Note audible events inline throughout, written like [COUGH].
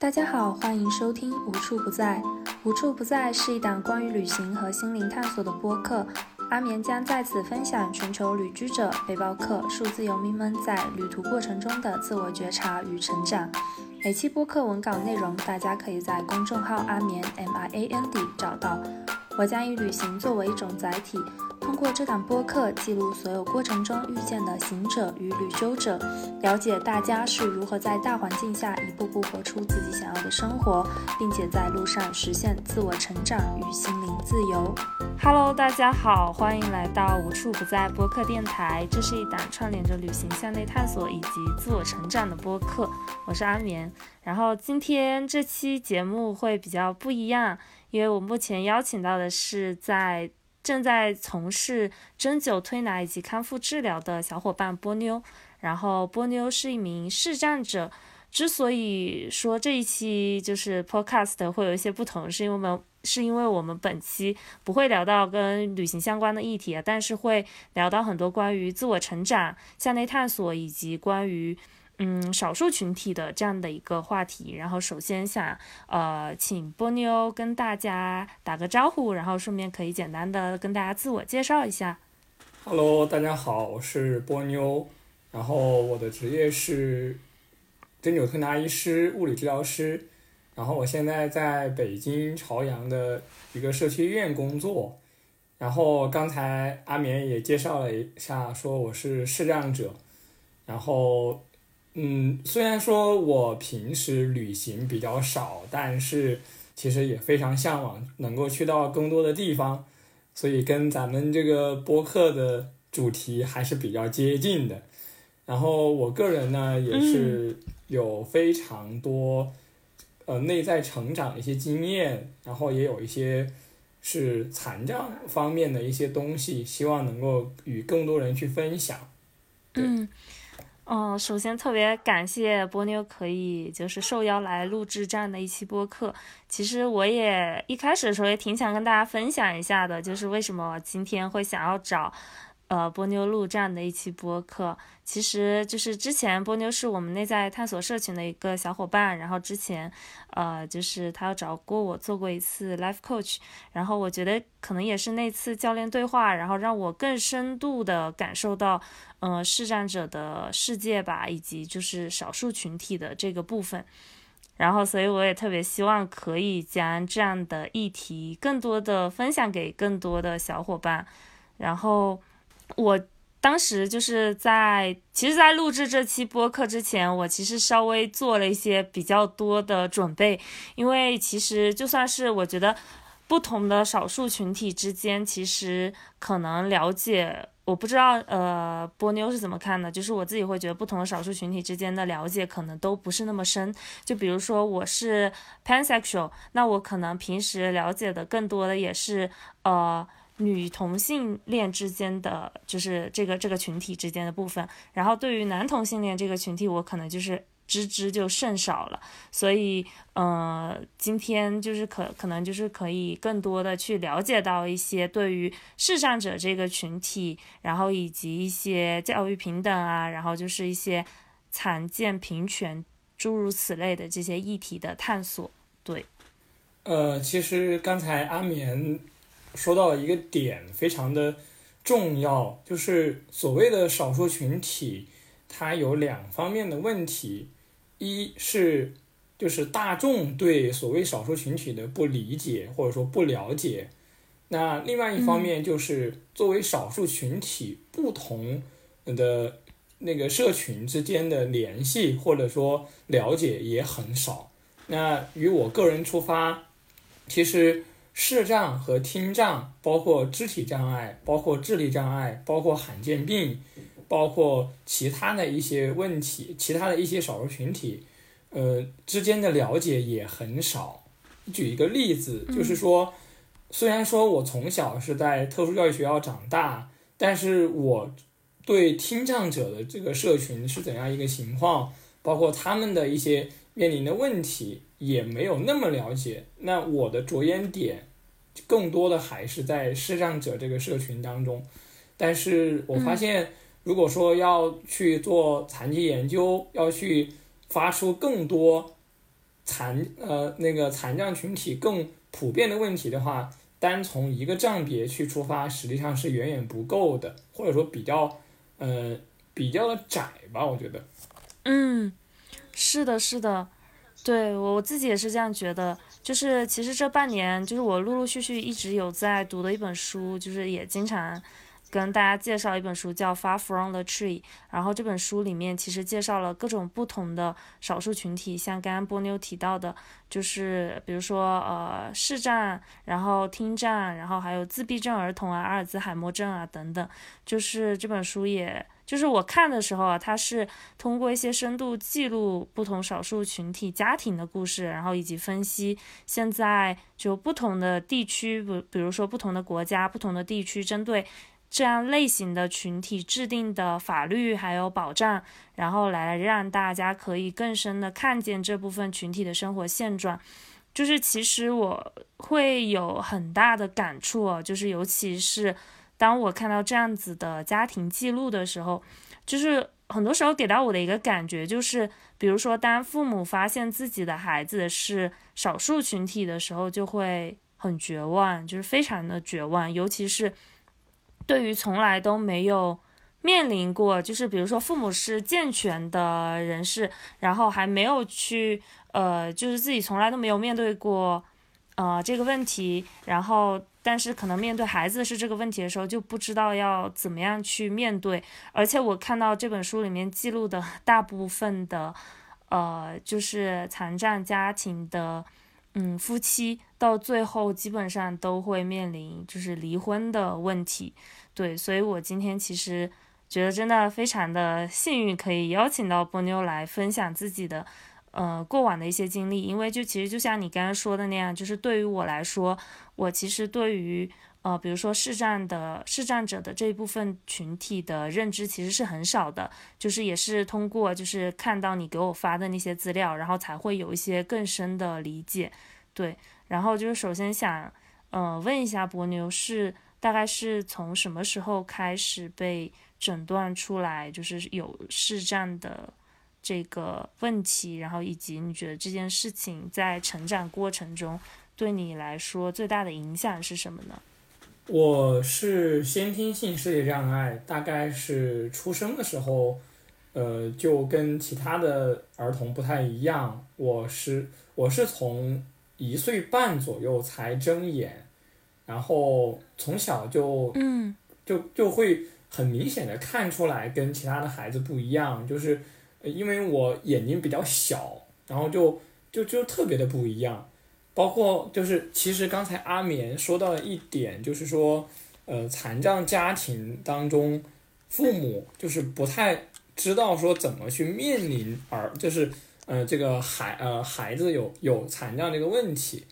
大家好，欢迎收听《无处不在》。无处不在是一档关于旅行和心灵探索的播客。阿眠将在此分享全球旅居者、背包客、数字游民们在旅途过程中的自我觉察与成长。每期播客文稿内容，大家可以在公众号阿眠 M I A N D 找到。我将以旅行作为一种载体。通过这档播客，记录所有过程中遇见的行者与旅修者，了解大家是如何在大环境下一步步活出自己想要的生活，并且在路上实现自我成长与心灵自由。Hello，大家好，欢迎来到无处不在播客电台。这是一档串联着旅行向内探索以及自我成长的播客。我是阿眠。然后今天这期节目会比较不一样，因为我目前邀请到的是在。正在从事针灸推拿以及康复治疗的小伙伴波妞，然后波妞是一名视障者。之所以说这一期就是 podcast 会有一些不同，是因为我们是因为我们本期不会聊到跟旅行相关的议题，但是会聊到很多关于自我成长、向内探索以及关于。嗯，少数群体的这样的一个话题，然后首先想呃，请波妞跟大家打个招呼，然后顺便可以简单的跟大家自我介绍一下。Hello，大家好，我是波妞，然后我的职业是针灸推拿医师、物理治疗师，然后我现在在北京朝阳的一个社区医院工作，然后刚才阿棉也介绍了一下，说我是视障者，然后。嗯，虽然说我平时旅行比较少，但是其实也非常向往能够去到更多的地方，所以跟咱们这个播客的主题还是比较接近的。然后我个人呢，也是有非常多呃内在成长一些经验，然后也有一些是残障方面的一些东西，希望能够与更多人去分享。嗯。哦，首先特别感谢波妞可以就是受邀来录制这样的一期播客。其实我也一开始的时候也挺想跟大家分享一下的，就是为什么今天会想要找。呃，波妞录这样的一期播客，其实就是之前波妞是我们内在探索社群的一个小伙伴，然后之前，呃，就是他找过我做过一次 life coach，然后我觉得可能也是那次教练对话，然后让我更深度的感受到，呃，视障者的世界吧，以及就是少数群体的这个部分，然后所以我也特别希望可以将这样的议题更多的分享给更多的小伙伴，然后。我当时就是在，其实，在录制这期播客之前，我其实稍微做了一些比较多的准备，因为其实就算是我觉得不同的少数群体之间，其实可能了解，我不知道，呃，波妞是怎么看的？就是我自己会觉得，不同的少数群体之间的了解可能都不是那么深。就比如说我是 pansexual，那我可能平时了解的更多的也是，呃。女同性恋之间的就是这个这个群体之间的部分，然后对于男同性恋这个群体，我可能就是知之就甚少了，所以呃，今天就是可可能就是可以更多的去了解到一些对于视障者这个群体，然后以及一些教育平等啊，然后就是一些残健平权诸如此类的这些议题的探索。对，呃，其实刚才阿棉。说到了一个点，非常的重要，就是所谓的少数群体，它有两方面的问题，一是就是大众对所谓少数群体的不理解或者说不了解，那另外一方面就是作为少数群体不同的那个社群之间的联系或者说了解也很少。那与我个人出发，其实。视障和听障，包括肢体障碍，包括智力障碍，包括罕见病，包括其他的一些问题，其他的一些少数群体，呃，之间的了解也很少。举一个例子，就是说，虽然说我从小是在特殊教育学校长大，但是我对听障者的这个社群是怎样一个情况，包括他们的一些面临的问题，也没有那么了解。那我的着眼点。更多的还是在视障者这个社群当中，但是我发现，如果说要去做残疾研究，要去发出更多残呃那个残障群体更普遍的问题的话，单从一个障别去出发，实际上是远远不够的，或者说比较呃比较的窄吧，我觉得。嗯，是的，是的，对我自己也是这样觉得。就是其实这半年，就是我陆陆续续一直有在读的一本书，就是也经常。跟大家介绍一本书，叫《Far From the Tree》。然后这本书里面其实介绍了各种不同的少数群体，像刚刚波妞提到的，就是比如说呃视障，然后听障，然后还有自闭症儿童啊、阿尔兹海默症啊等等。就是这本书，也就是我看的时候啊，它是通过一些深度记录不同少数群体家庭的故事，然后以及分析现在就不同的地区，比比如说不同的国家、不同的地区针对。这样类型的群体制定的法律还有保障，然后来让大家可以更深的看见这部分群体的生活现状。就是其实我会有很大的感触，就是尤其是当我看到这样子的家庭记录的时候，就是很多时候给到我的一个感觉就是，比如说当父母发现自己的孩子是少数群体的时候，就会很绝望，就是非常的绝望，尤其是。对于从来都没有面临过，就是比如说父母是健全的人士，然后还没有去，呃，就是自己从来都没有面对过，呃，这个问题，然后但是可能面对孩子是这个问题的时候，就不知道要怎么样去面对。而且我看到这本书里面记录的大部分的，呃，就是残障家庭的。嗯，夫妻到最后基本上都会面临就是离婚的问题，对，所以我今天其实觉得真的非常的幸运，可以邀请到波妞来分享自己的呃过往的一些经历，因为就其实就像你刚刚说的那样，就是对于我来说，我其实对于呃比如说视障的视障者的这一部分群体的认知其实是很少的，就是也是通过就是看到你给我发的那些资料，然后才会有一些更深的理解。对，然后就是首先想，呃，问一下伯牛是大概是从什么时候开始被诊断出来，就是有视障的这个问题，然后以及你觉得这件事情在成长过程中对你来说最大的影响是什么呢？我是先天性视力障碍，大概是出生的时候，呃，就跟其他的儿童不太一样，我是我是从。一岁半左右才睁眼，然后从小就，嗯，就就会很明显的看出来跟其他的孩子不一样，就是因为我眼睛比较小，然后就就就特别的不一样。包括就是其实刚才阿棉说到了一点，就是说，呃，残障家庭当中，父母就是不太知道说怎么去面临儿，就是。呃，这个孩呃孩子有有残障这个问题，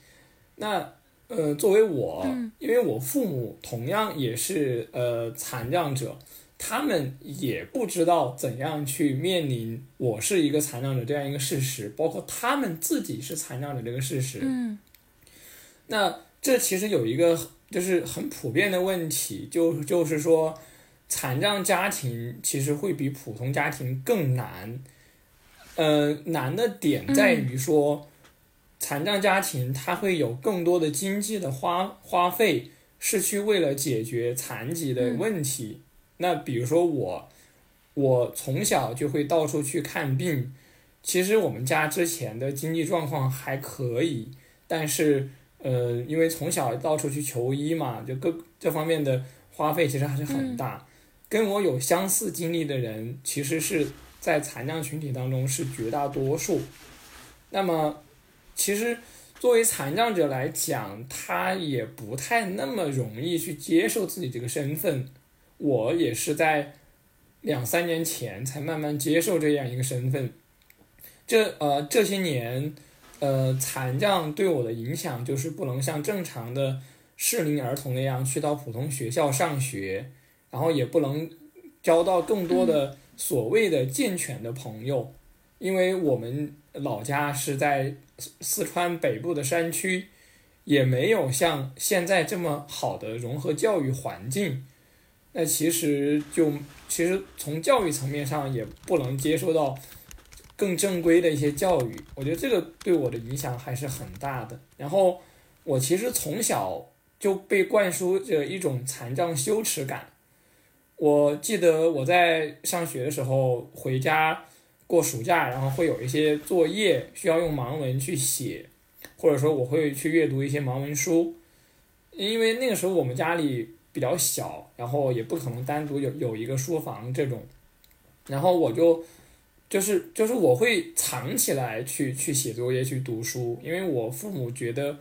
那呃作为我，因为我父母同样也是呃残障者，他们也不知道怎样去面临我是一个残障者这样一个事实，包括他们自己是残障者这个事实。嗯，那这其实有一个就是很普遍的问题，就就是说残障家庭其实会比普通家庭更难。呃，难的点在于说，残障家庭他会有更多的经济的花花费，是去为了解决残疾的问题。那比如说我，我从小就会到处去看病，其实我们家之前的经济状况还可以，但是呃，因为从小到处去求医嘛，就各这方面的花费其实还是很大。跟我有相似经历的人，其实是。在残障群体当中是绝大多数，那么其实作为残障者来讲，他也不太那么容易去接受自己这个身份。我也是在两三年前才慢慢接受这样一个身份。这呃这些年，呃残障对我的影响就是不能像正常的适龄儿童那样去到普通学校上学，然后也不能交到更多的。所谓的健全的朋友，因为我们老家是在四川北部的山区，也没有像现在这么好的融合教育环境。那其实就其实从教育层面上也不能接受到更正规的一些教育，我觉得这个对我的影响还是很大的。然后我其实从小就被灌输着一种残障羞耻感。我记得我在上学的时候回家过暑假，然后会有一些作业需要用盲文去写，或者说我会去阅读一些盲文书，因为那个时候我们家里比较小，然后也不可能单独有有一个书房这种，然后我就。就是就是我会藏起来去去写作业去读书，因为我父母觉得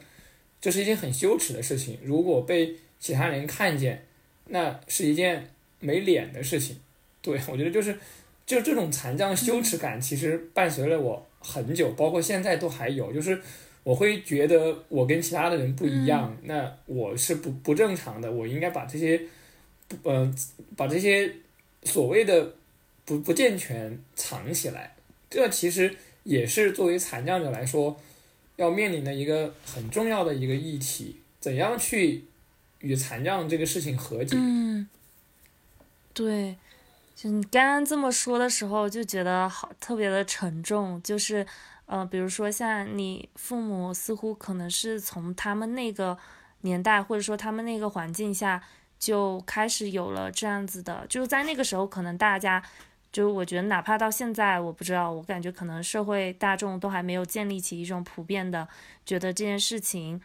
这是一件很羞耻的事情，如果被其他人看见，那是一件没脸的事情。对我觉得就是就这种残障羞耻感，其实伴随了我很久，包括现在都还有。就是我会觉得我跟其他的人不一样，那我是不不正常的，我应该把这些呃把这些所谓的。不不健全藏起来，这其实也是作为残障者来说要面临的一个很重要的一个议题：怎样去与残障这个事情和解？嗯，对，就你刚刚这么说的时候，就觉得好特别的沉重。就是，呃，比如说像你父母，似乎可能是从他们那个年代，或者说他们那个环境下就开始有了这样子的，就是在那个时候，可能大家。就我觉得，哪怕到现在，我不知道，我感觉可能社会大众都还没有建立起一种普遍的，觉得这件事情，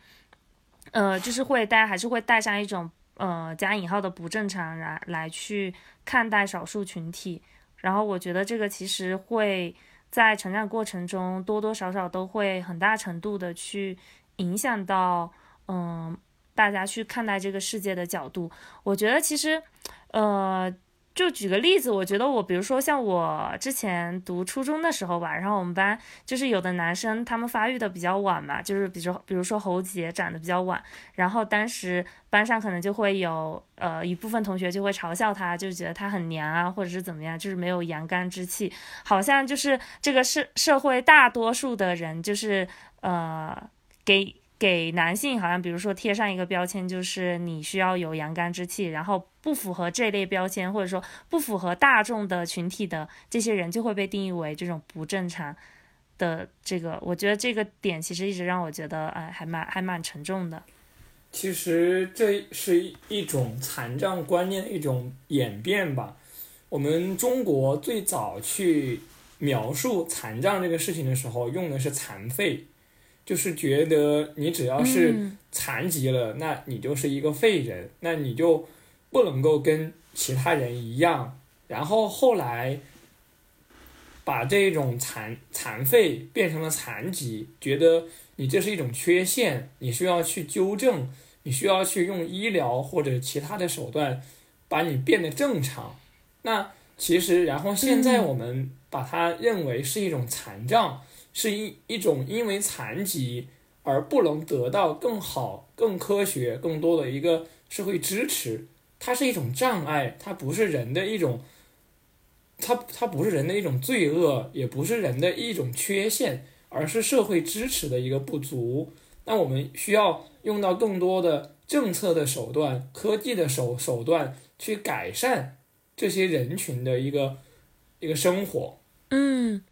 呃，就是会大家还是会带上一种呃加引号的不正常来来去看待少数群体。然后我觉得这个其实会在成长过程中多多少少都会很大程度的去影响到嗯大家去看待这个世界的角度。我觉得其实呃。就举个例子，我觉得我，比如说像我之前读初中的时候吧，然后我们班就是有的男生他们发育的比较晚嘛，就是比如比如说喉结长得比较晚，然后当时班上可能就会有呃一部分同学就会嘲笑他，就觉得他很娘啊，或者是怎么样，就是没有阳刚之气，好像就是这个社社会大多数的人就是呃给。给男性好像，比如说贴上一个标签，就是你需要有阳刚之气，然后不符合这类标签，或者说不符合大众的群体的这些人，就会被定义为这种不正常的这个。我觉得这个点其实一直让我觉得，哎，还蛮还蛮沉重的。其实这是一种残障观念的一种演变吧。我们中国最早去描述残障这个事情的时候，用的是残废。就是觉得你只要是残疾了，那你就是一个废人，那你就不能够跟其他人一样。然后后来把这种残残废变成了残疾，觉得你这是一种缺陷，你需要去纠正，你需要去用医疗或者其他的手段把你变得正常。那其实，然后现在我们把它认为是一种残障。是一一种因为残疾而不能得到更好、更科学、更多的一个社会支持，它是一种障碍，它不是人的一种，它它不是人的一种罪恶，也不是人的一种缺陷，而是社会支持的一个不足。那我们需要用到更多的政策的手段、科技的手手段去改善这些人群的一个一个生活。嗯。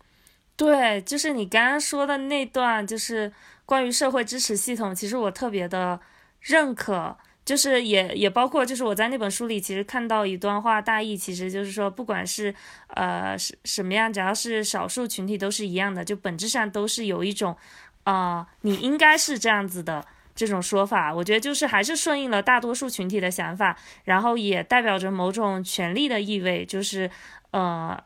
对，就是你刚刚说的那段，就是关于社会支持系统，其实我特别的认可，就是也也包括，就是我在那本书里其实看到一段话，大意其实就是说，不管是呃什什么样，只要是少数群体都是一样的，就本质上都是有一种啊，你应该是这样子的这种说法。我觉得就是还是顺应了大多数群体的想法，然后也代表着某种权利的意味，就是呃。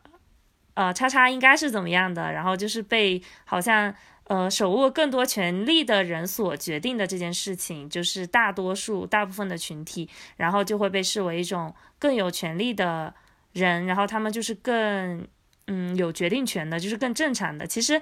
呃，叉叉应该是怎么样的？然后就是被好像呃手握更多权力的人所决定的这件事情，就是大多数大部分的群体，然后就会被视为一种更有权力的人，然后他们就是更嗯有决定权的，就是更正常的。其实。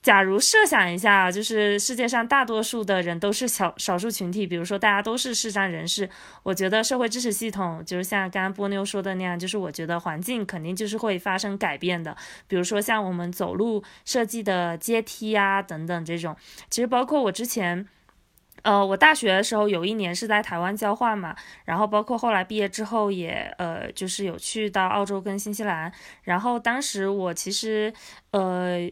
假如设想一下，就是世界上大多数的人都是小少数群体，比如说大家都是视障人士，我觉得社会支持系统就是像刚刚波妞说的那样，就是我觉得环境肯定就是会发生改变的。比如说像我们走路设计的阶梯啊等等这种，其实包括我之前呃，我大学的时候有一年是在台湾交换嘛，然后包括后来毕业之后也呃，就是有去到澳洲跟新西兰，然后当时我其实呃。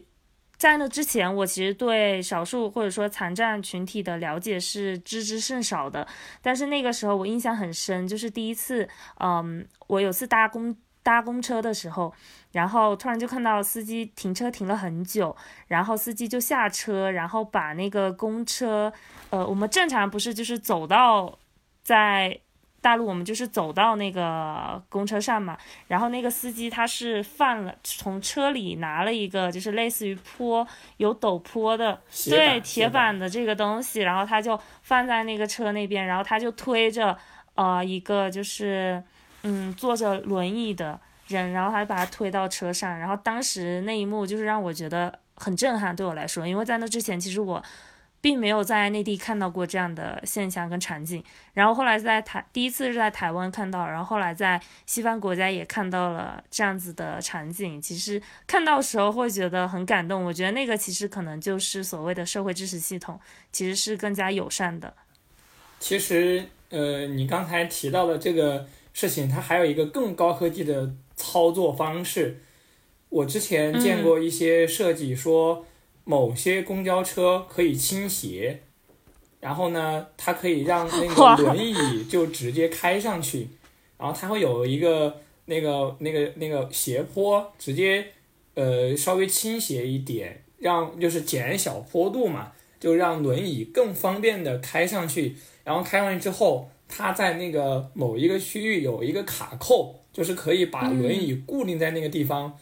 在那之前，我其实对少数或者说残障群体的了解是知之甚少的。但是那个时候我印象很深，就是第一次，嗯，我有次搭公搭公车的时候，然后突然就看到司机停车停了很久，然后司机就下车，然后把那个公车，呃，我们正常不是就是走到在。大陆我们就是走到那个公车上嘛，然后那个司机他是放了从车里拿了一个就是类似于坡有陡坡的对铁板的这个东西，然后他就放在那个车那边，然后他就推着呃一个就是嗯坐着轮椅的人，然后他就把他推到车上，然后当时那一幕就是让我觉得很震撼，对我来说，因为在那之前其实我。并没有在内地看到过这样的现象跟场景，然后后来在台第一次是在台湾看到，然后后来在西方国家也看到了这样子的场景。其实看到时候会觉得很感动，我觉得那个其实可能就是所谓的社会支持系统，其实是更加友善的。其实，呃，你刚才提到的这个事情，它还有一个更高科技的操作方式。我之前见过一些设计说。某些公交车可以倾斜，然后呢，它可以让那个 [LAUGHS] 轮椅就直接开上去，然后它会有一个那个那个那个斜坡，直接呃稍微倾斜一点，让就是减小坡度嘛，就让轮椅更方便的开上去。然后开上去之后，它在那个某一个区域有一个卡扣，就是可以把轮椅固定在那个地方，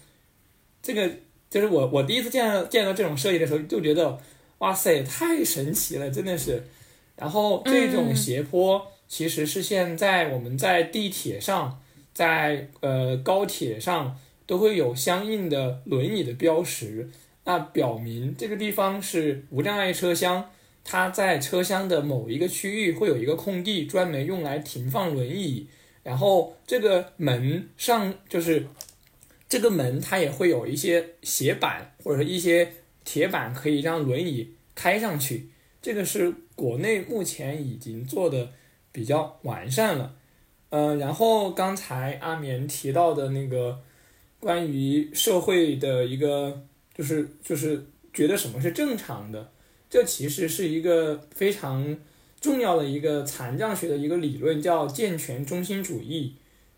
这个。就是我我第一次见到见到这种设计的时候，就觉得哇塞，太神奇了，真的是。然后这种斜坡其实是现在我们在地铁上，在呃高铁上都会有相应的轮椅的标识，那表明这个地方是无障碍车厢，它在车厢的某一个区域会有一个空地，专门用来停放轮椅。然后这个门上就是。这个门它也会有一些斜板或者一些铁板，可以让轮椅开上去。这个是国内目前已经做的比较完善了。嗯，然后刚才阿棉提到的那个关于社会的一个，就是就是觉得什么是正常的，这其实是一个非常重要的一个残障学的一个理论，叫健全中心主义。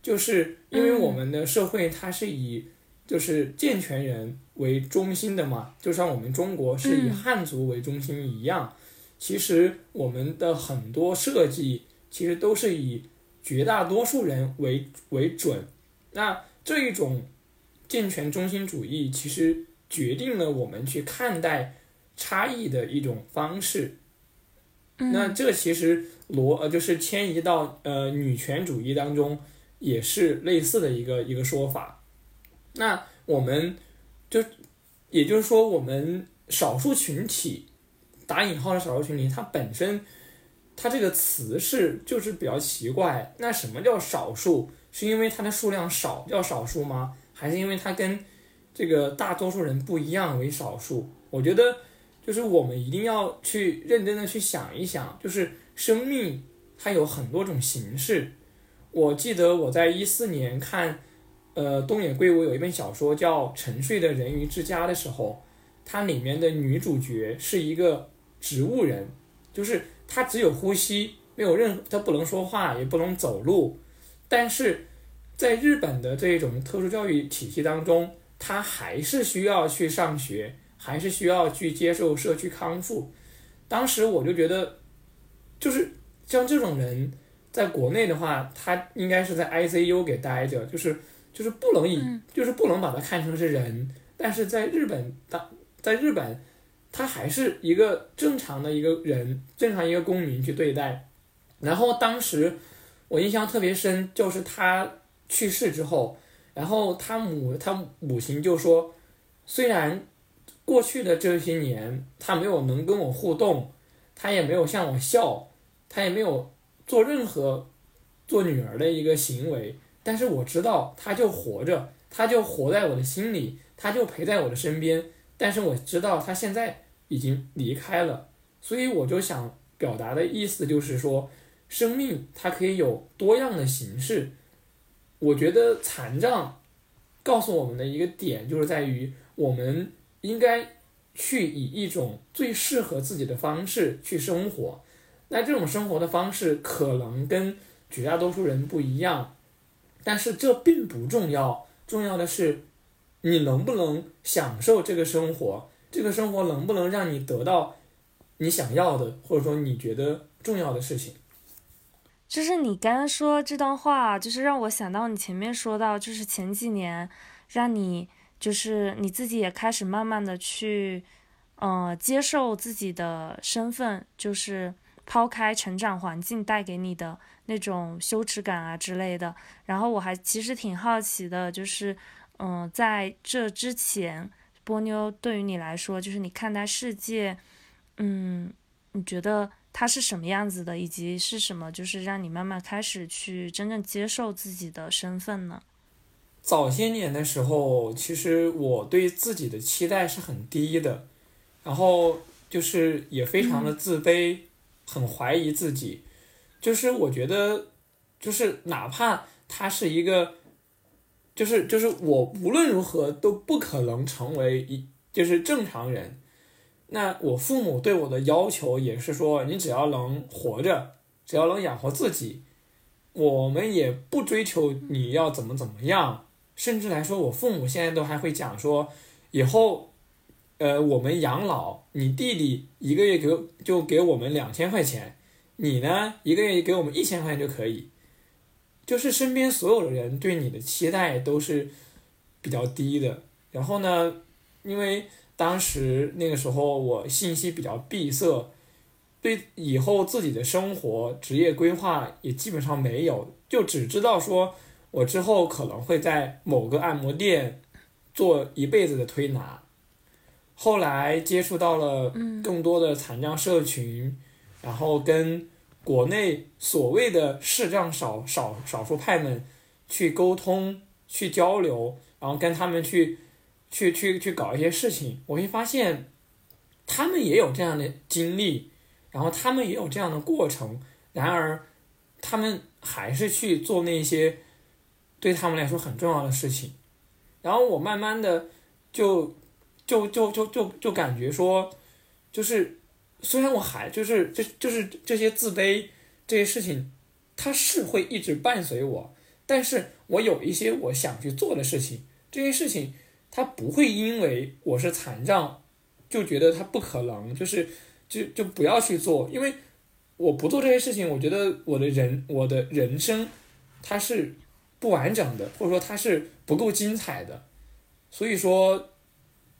就是因为我们的社会它是以就是健全人为中心的嘛，就像我们中国是以汉族为中心一样，其实我们的很多设计其实都是以绝大多数人为为准。那这一种健全中心主义其实决定了我们去看待差异的一种方式。那这其实罗呃就是迁移到呃女权主义当中。也是类似的一个一个说法，那我们就也就是说，我们少数群体打引号的少数群体，它本身它这个词是就是比较奇怪。那什么叫少数？是因为它的数量少叫少数吗？还是因为它跟这个大多数人不一样为少数？我觉得就是我们一定要去认真的去想一想，就是生命它有很多种形式。我记得我在一四年看，呃，东野圭吾有一本小说叫《沉睡的人鱼之家》的时候，它里面的女主角是一个植物人，就是她只有呼吸，没有任何，她不能说话，也不能走路，但是在日本的这种特殊教育体系当中，她还是需要去上学，还是需要去接受社区康复。当时我就觉得，就是像这种人。在国内的话，他应该是在 ICU 给待着，就是就是不能以，就是不能把他看成是人。但是在日本，当在日本，他还是一个正常的一个人，正常一个公民去对待。然后当时我印象特别深，就是他去世之后，然后他母他母亲就说，虽然过去的这些年他没有能跟我互动，他也没有向我笑，他也没有。做任何做女儿的一个行为，但是我知道她就活着，她就活在我的心里，她就陪在我的身边。但是我知道她现在已经离开了，所以我就想表达的意思就是说，生命它可以有多样的形式。我觉得残障告诉我们的一个点，就是在于我们应该去以一种最适合自己的方式去生活。那这种生活的方式可能跟绝大多数人不一样，但是这并不重要，重要的是你能不能享受这个生活。这个生活能不能让你得到你想要的，或者说你觉得重要的事情？就是你刚刚说这段话，就是让我想到你前面说到，就是前几年让你就是你自己也开始慢慢的去，呃，接受自己的身份，就是抛开成长环境带给你的那种羞耻感啊之类的。然后我还其实挺好奇的，就是嗯，在这之前。波妞对于你来说，就是你看待世界，嗯，你觉得它是什么样子的，以及是什么，就是让你慢慢开始去真正接受自己的身份呢？早些年的时候，其实我对自己的期待是很低的，然后就是也非常的自卑，很怀疑自己，就是我觉得，就是哪怕他是一个。就是就是我无论如何都不可能成为一就是正常人，那我父母对我的要求也是说，你只要能活着，只要能养活自己，我们也不追求你要怎么怎么样，甚至来说，我父母现在都还会讲说，以后，呃，我们养老，你弟弟一个月给就给我们两千块钱，你呢一个月给我们一千块钱就可以。就是身边所有的人对你的期待都是比较低的，然后呢，因为当时那个时候我信息比较闭塞，对以后自己的生活职业规划也基本上没有，就只知道说我之后可能会在某个按摩店做一辈子的推拿，后来接触到了更多的残障社群，然后跟。国内所谓的视障少少少数派们去沟通、去交流，然后跟他们去去去去搞一些事情，我会发现他们也有这样的经历，然后他们也有这样的过程，然而他们还是去做那些对他们来说很重要的事情。然后我慢慢的就就就就就就感觉说，就是。虽然我还就是这就是这些自卑这些事情，它是会一直伴随我，但是我有一些我想去做的事情，这些事情它不会因为我是残障就觉得它不可能，就是就就不要去做，因为我不做这些事情，我觉得我的人我的人生它是不完整的，或者说它是不够精彩的，所以说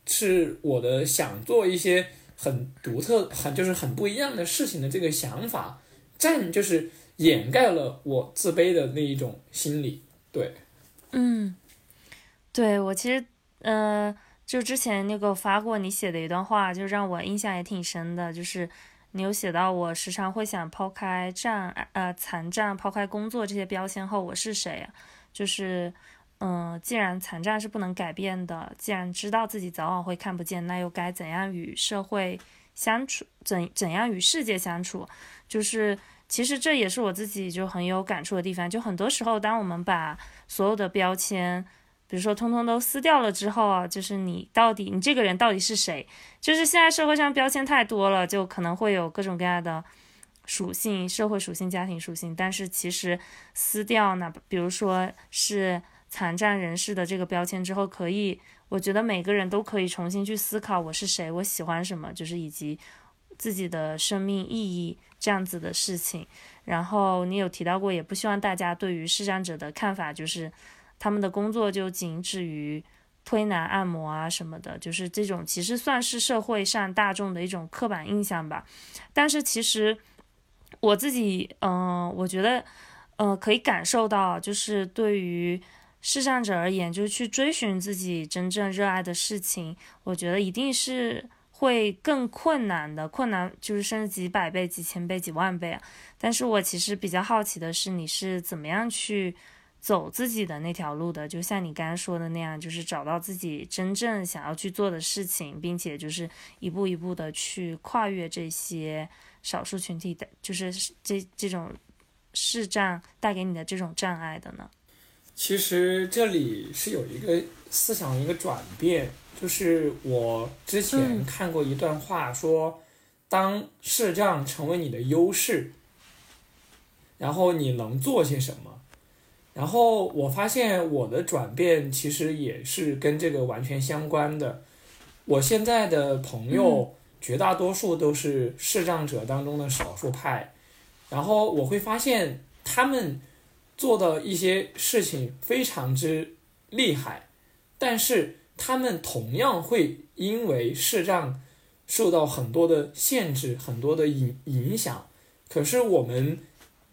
是我的想做一些。很独特，很就是很不一样的事情的这个想法，占就是掩盖了我自卑的那一种心理。对，嗯，对我其实，呃，就之前那个发过你写的一段话，就让我印象也挺深的，就是你有写到我时常会想抛开障呃残障，抛开工作这些标签后，我是谁啊？就是。嗯，既然残障是不能改变的，既然知道自己早晚会看不见，那又该怎样与社会相处？怎怎样与世界相处？就是，其实这也是我自己就很有感触的地方。就很多时候，当我们把所有的标签，比如说通通都撕掉了之后啊，就是你到底，你这个人到底是谁？就是现在社会上标签太多了，就可能会有各种各样的属性，社会属性、家庭属性。但是其实撕掉呢，比如说是。残障人士的这个标签之后，可以，我觉得每个人都可以重新去思考我是谁，我喜欢什么，就是以及自己的生命意义这样子的事情。然后你有提到过，也不希望大家对于视障者的看法就是他们的工作就仅止于推拿按摩啊什么的，就是这种其实算是社会上大众的一种刻板印象吧。但是其实我自己，嗯，我觉得，呃，可以感受到，就是对于。视障者而言，就是去追寻自己真正热爱的事情，我觉得一定是会更困难的，困难就是甚至几百倍、几千倍、几万倍啊！但是我其实比较好奇的是，你是怎么样去走自己的那条路的，就像你刚刚说的那样，就是找到自己真正想要去做的事情，并且就是一步一步的去跨越这些少数群体的，就是这这种视障带给你的这种障碍的呢？其实这里是有一个思想一个转变，就是我之前看过一段话说，当视障成为你的优势，然后你能做些什么？然后我发现我的转变其实也是跟这个完全相关的。我现在的朋友绝大多数都是视障者当中的少数派，然后我会发现他们做的一些事情非常之厉害，但是他们同样会因为视障受到很多的限制、很多的影影响。可是我们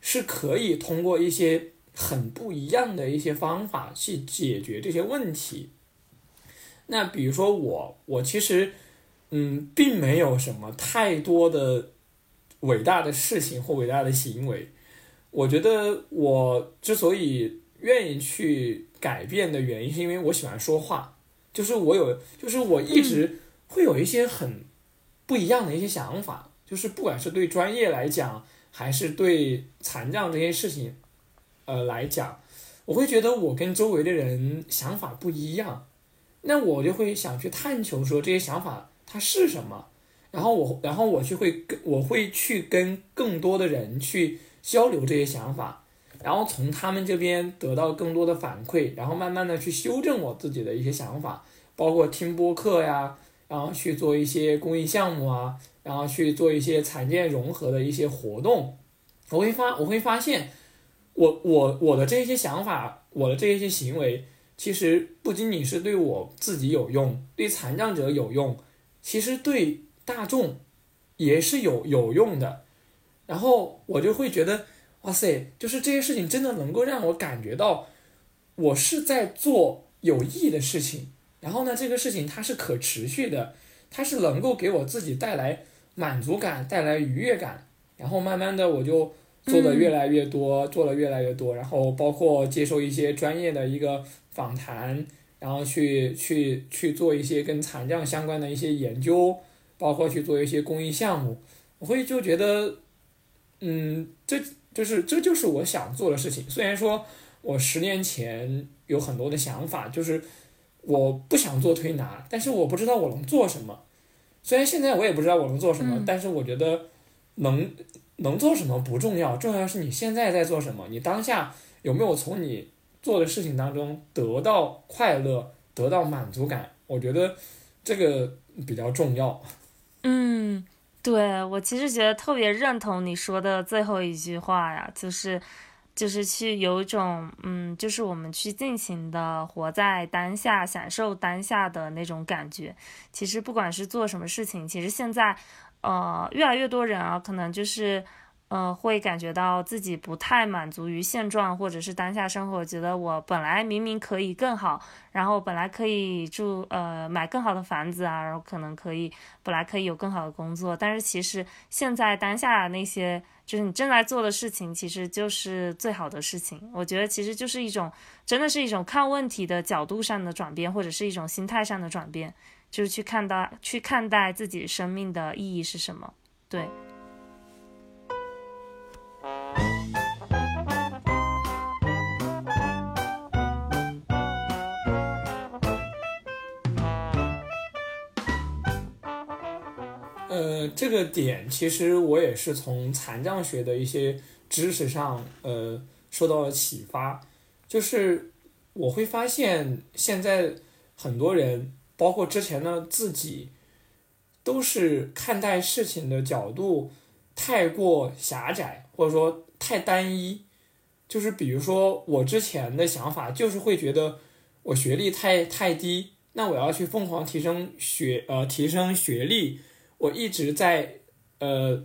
是可以通过一些。很不一样的一些方法去解决这些问题。那比如说我，我其实，嗯，并没有什么太多的伟大的事情或伟大的行为。我觉得我之所以愿意去改变的原因，是因为我喜欢说话，就是我有，就是我一直会有一些很不一样的一些想法，就是不管是对专业来讲，还是对残障这些事情。呃，来讲，我会觉得我跟周围的人想法不一样，那我就会想去探求说这些想法它是什么，然后我，然后我就会跟我会去跟更多的人去交流这些想法，然后从他们这边得到更多的反馈，然后慢慢的去修正我自己的一些想法，包括听播客呀，然后去做一些公益项目啊，然后去做一些残健融合的一些活动，我会发我会发现。我我我的这些想法，我的这些行为，其实不仅仅是对我自己有用，对残障者有用，其实对大众也是有有用的。然后我就会觉得，哇塞，就是这些事情真的能够让我感觉到，我是在做有意义的事情。然后呢，这个事情它是可持续的，它是能够给我自己带来满足感，带来愉悦感。然后慢慢的我就。做的越来越多，做的越来越多，然后包括接受一些专业的一个访谈，然后去去去做一些跟残障相关的一些研究，包括去做一些公益项目，我会就觉得，嗯，这就是这就是我想做的事情。虽然说我十年前有很多的想法，就是我不想做推拿，但是我不知道我能做什么。虽然现在我也不知道我能做什么，但是我觉得能。能做什么不重要，重要是你现在在做什么，你当下有没有从你做的事情当中得到快乐，得到满足感？我觉得这个比较重要。[LAUGHS] 嗯，对我其实觉得特别认同你说的最后一句话呀，就是就是去有一种嗯，就是我们去尽情的活在当下，享受当下的那种感觉。其实不管是做什么事情，其实现在。呃，越来越多人啊，可能就是，呃，会感觉到自己不太满足于现状，或者是当下生活，觉得我本来明明可以更好，然后本来可以住，呃，买更好的房子啊，然后可能可以，本来可以有更好的工作，但是其实现在当下那些，就是你正在做的事情，其实就是最好的事情。我觉得其实就是一种，真的是一种看问题的角度上的转变，或者是一种心态上的转变。就是去看到，去看待自己生命的意义是什么？对。呃，这个点其实我也是从残障学的一些知识上，呃，受到了启发。就是我会发现，现在很多人。包括之前的自己，都是看待事情的角度太过狭窄，或者说太单一。就是比如说，我之前的想法就是会觉得我学历太太低，那我要去疯狂提升学呃提升学历。我一直在呃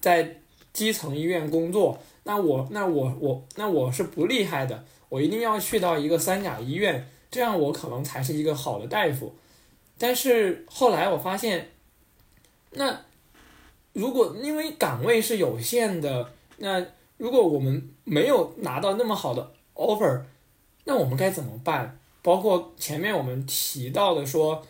在基层医院工作，那我那我我那我是不厉害的，我一定要去到一个三甲医院，这样我可能才是一个好的大夫。但是后来我发现，那如果因为岗位是有限的，那如果我们没有拿到那么好的 offer，那我们该怎么办？包括前面我们提到的说，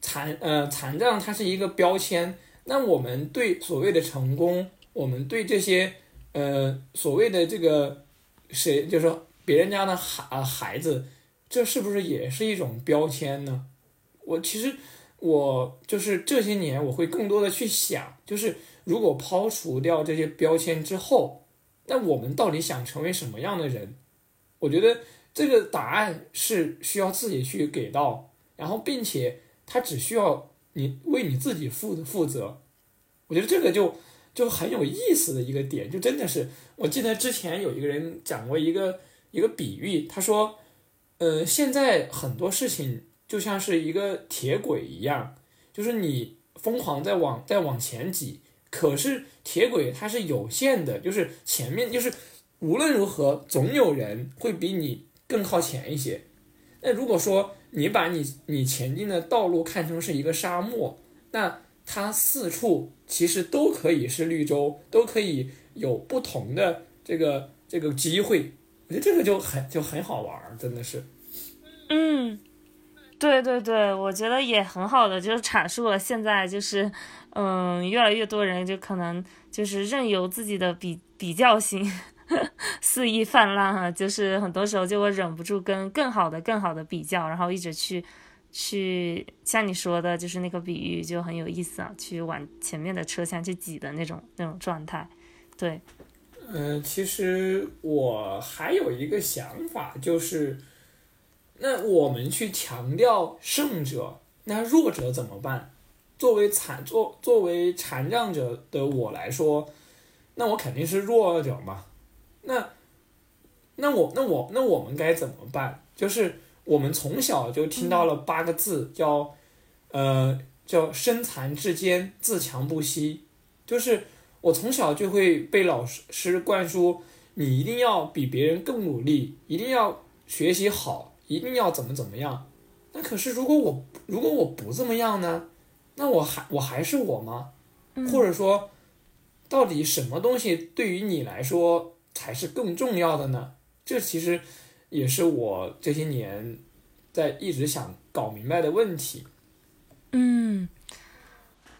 残呃残障它是一个标签，那我们对所谓的成功，我们对这些呃所谓的这个谁，就是说别人家的孩孩子，这是不是也是一种标签呢？我其实我就是这些年我会更多的去想，就是如果抛除掉这些标签之后，那我们到底想成为什么样的人？我觉得这个答案是需要自己去给到，然后并且他只需要你为你自己负负责。我觉得这个就就很有意思的一个点，就真的是我记得之前有一个人讲过一个一个比喻，他说，呃，现在很多事情。就像是一个铁轨一样，就是你疯狂在往在往前挤，可是铁轨它是有限的，就是前面就是无论如何总有人会比你更靠前一些。那如果说你把你你前进的道路看成是一个沙漠，那它四处其实都可以是绿洲，都可以有不同的这个这个机会。我觉得这个就很就很好玩，真的是。嗯。对对对，我觉得也很好的，就是阐述了现在就是，嗯，越来越多人就可能就是任由自己的比比较心 [LAUGHS] 肆意泛滥哈，就是很多时候就会忍不住跟更好的、更好的比较，然后一直去去像你说的，就是那个比喻就很有意思啊，去往前面的车厢去挤的那种那种状态。对，嗯，其实我还有一个想法就是。那我们去强调胜者，那弱者怎么办？作为残作作为残障者的我来说，那我肯定是弱者嘛。那那我那我那我们该怎么办？就是我们从小就听到了八个字，叫呃叫身残志坚，自强不息。就是我从小就会被老师灌输，你一定要比别人更努力，一定要学习好。一定要怎么怎么样？那可是如果我如果我不这么样呢？那我还我还是我吗？或者说，到底什么东西对于你来说才是更重要的呢？这其实也是我这些年在一直想搞明白的问题。嗯，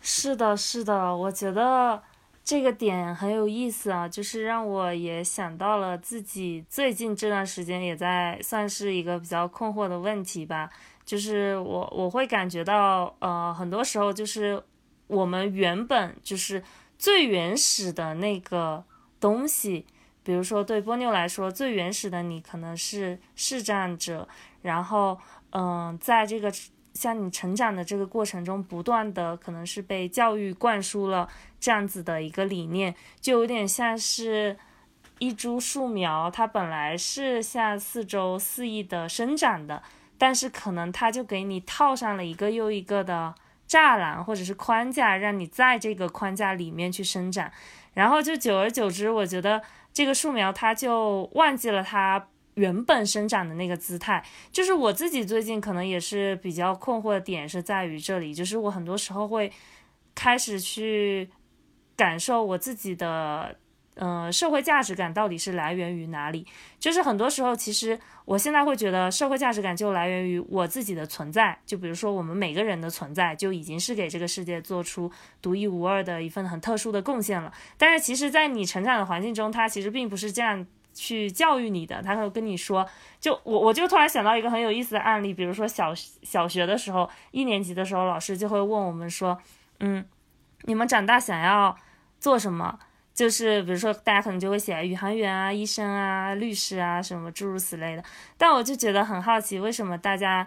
是的，是的，我觉得。这个点很有意思啊，就是让我也想到了自己最近这段时间也在算是一个比较困惑的问题吧。就是我我会感觉到，呃，很多时候就是我们原本就是最原始的那个东西，比如说对波妞来说，最原始的你可能是视障者，然后嗯，在这个。像你成长的这个过程中，不断的可能是被教育灌输了这样子的一个理念，就有点像是一株树苗，它本来是向四周肆意的生长的，但是可能它就给你套上了一个又一个的栅栏或者是框架，让你在这个框架里面去生长，然后就久而久之，我觉得这个树苗它就忘记了它。原本生长的那个姿态，就是我自己最近可能也是比较困惑的点是在于这里，就是我很多时候会开始去感受我自己的，呃，社会价值感到底是来源于哪里？就是很多时候，其实我现在会觉得社会价值感就来源于我自己的存在，就比如说我们每个人的存在就已经是给这个世界做出独一无二的一份很特殊的贡献了。但是其实，在你成长的环境中，它其实并不是这样。去教育你的，他会跟你说，就我我就突然想到一个很有意思的案例，比如说小小学的时候，一年级的时候，老师就会问我们说，嗯，你们长大想要做什么？就是比如说大家可能就会写宇航员啊、医生啊、律师啊什么诸如此类的。但我就觉得很好奇，为什么大家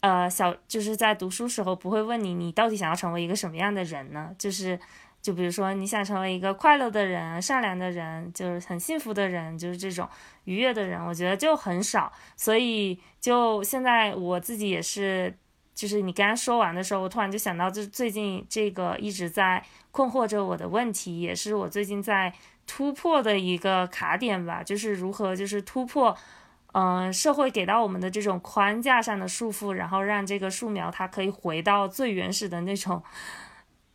呃小就是在读书时候不会问你，你到底想要成为一个什么样的人呢？就是。就比如说，你想成为一个快乐的人、善良的人，就是很幸福的人，就是这种愉悦的人，我觉得就很少。所以，就现在我自己也是，就是你刚刚说完的时候，我突然就想到，就是最近这个一直在困惑着我的问题，也是我最近在突破的一个卡点吧，就是如何就是突破，嗯，社会给到我们的这种框架上的束缚，然后让这个树苗它可以回到最原始的那种。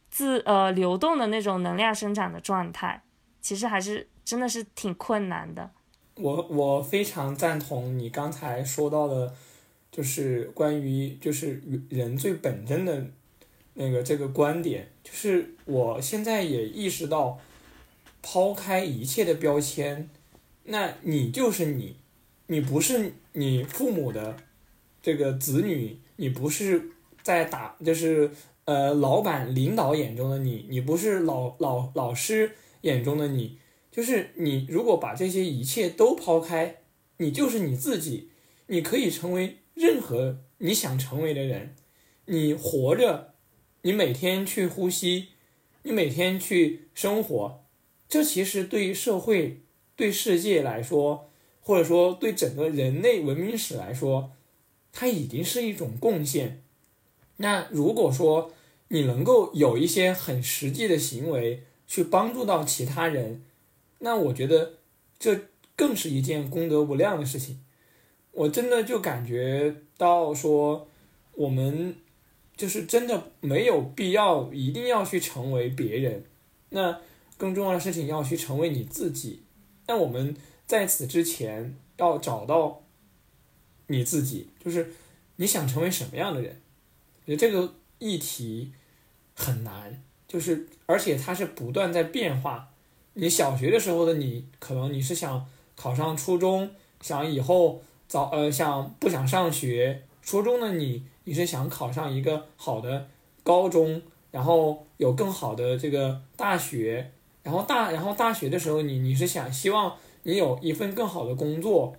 自呃流动的那种能量生长的状态，其实还是真的是挺困难的。我我非常赞同你刚才说到的，就是关于就是人最本真的那个这个观点，就是我现在也意识到，抛开一切的标签，那你就是你，你不是你父母的这个子女，你不是在打就是呃老板领导眼中的你，你不是老老老师眼中的你。就是你如果把这些一切都抛开，你就是你自己，你可以成为任何你想成为的人。你活着，你每天去呼吸，你每天去生活，这其实对于社会、对世界来说，或者说对整个人类文明史来说，它已经是一种贡献。那如果说你能够有一些很实际的行为去帮助到其他人，那我觉得，这更是一件功德无量的事情。我真的就感觉到说，我们就是真的没有必要一定要去成为别人。那更重要的事情要去成为你自己。那我们在此之前要找到你自己，就是你想成为什么样的人。我觉得这个议题很难，就是而且它是不断在变化。你小学的时候的你，可能你是想考上初中，想以后早呃想不想上学？初中的你，你是想考上一个好的高中，然后有更好的这个大学，然后大然后大学的时候你你是想希望你有一份更好的工作。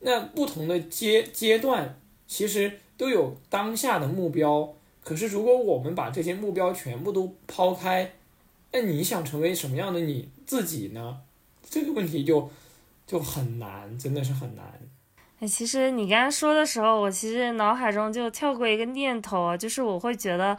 那不同的阶阶段其实都有当下的目标，可是如果我们把这些目标全部都抛开。那你想成为什么样的你自己呢？这个问题就就很难，真的是很难。哎，其实你刚刚说的时候，我其实脑海中就跳过一个念头啊，就是我会觉得，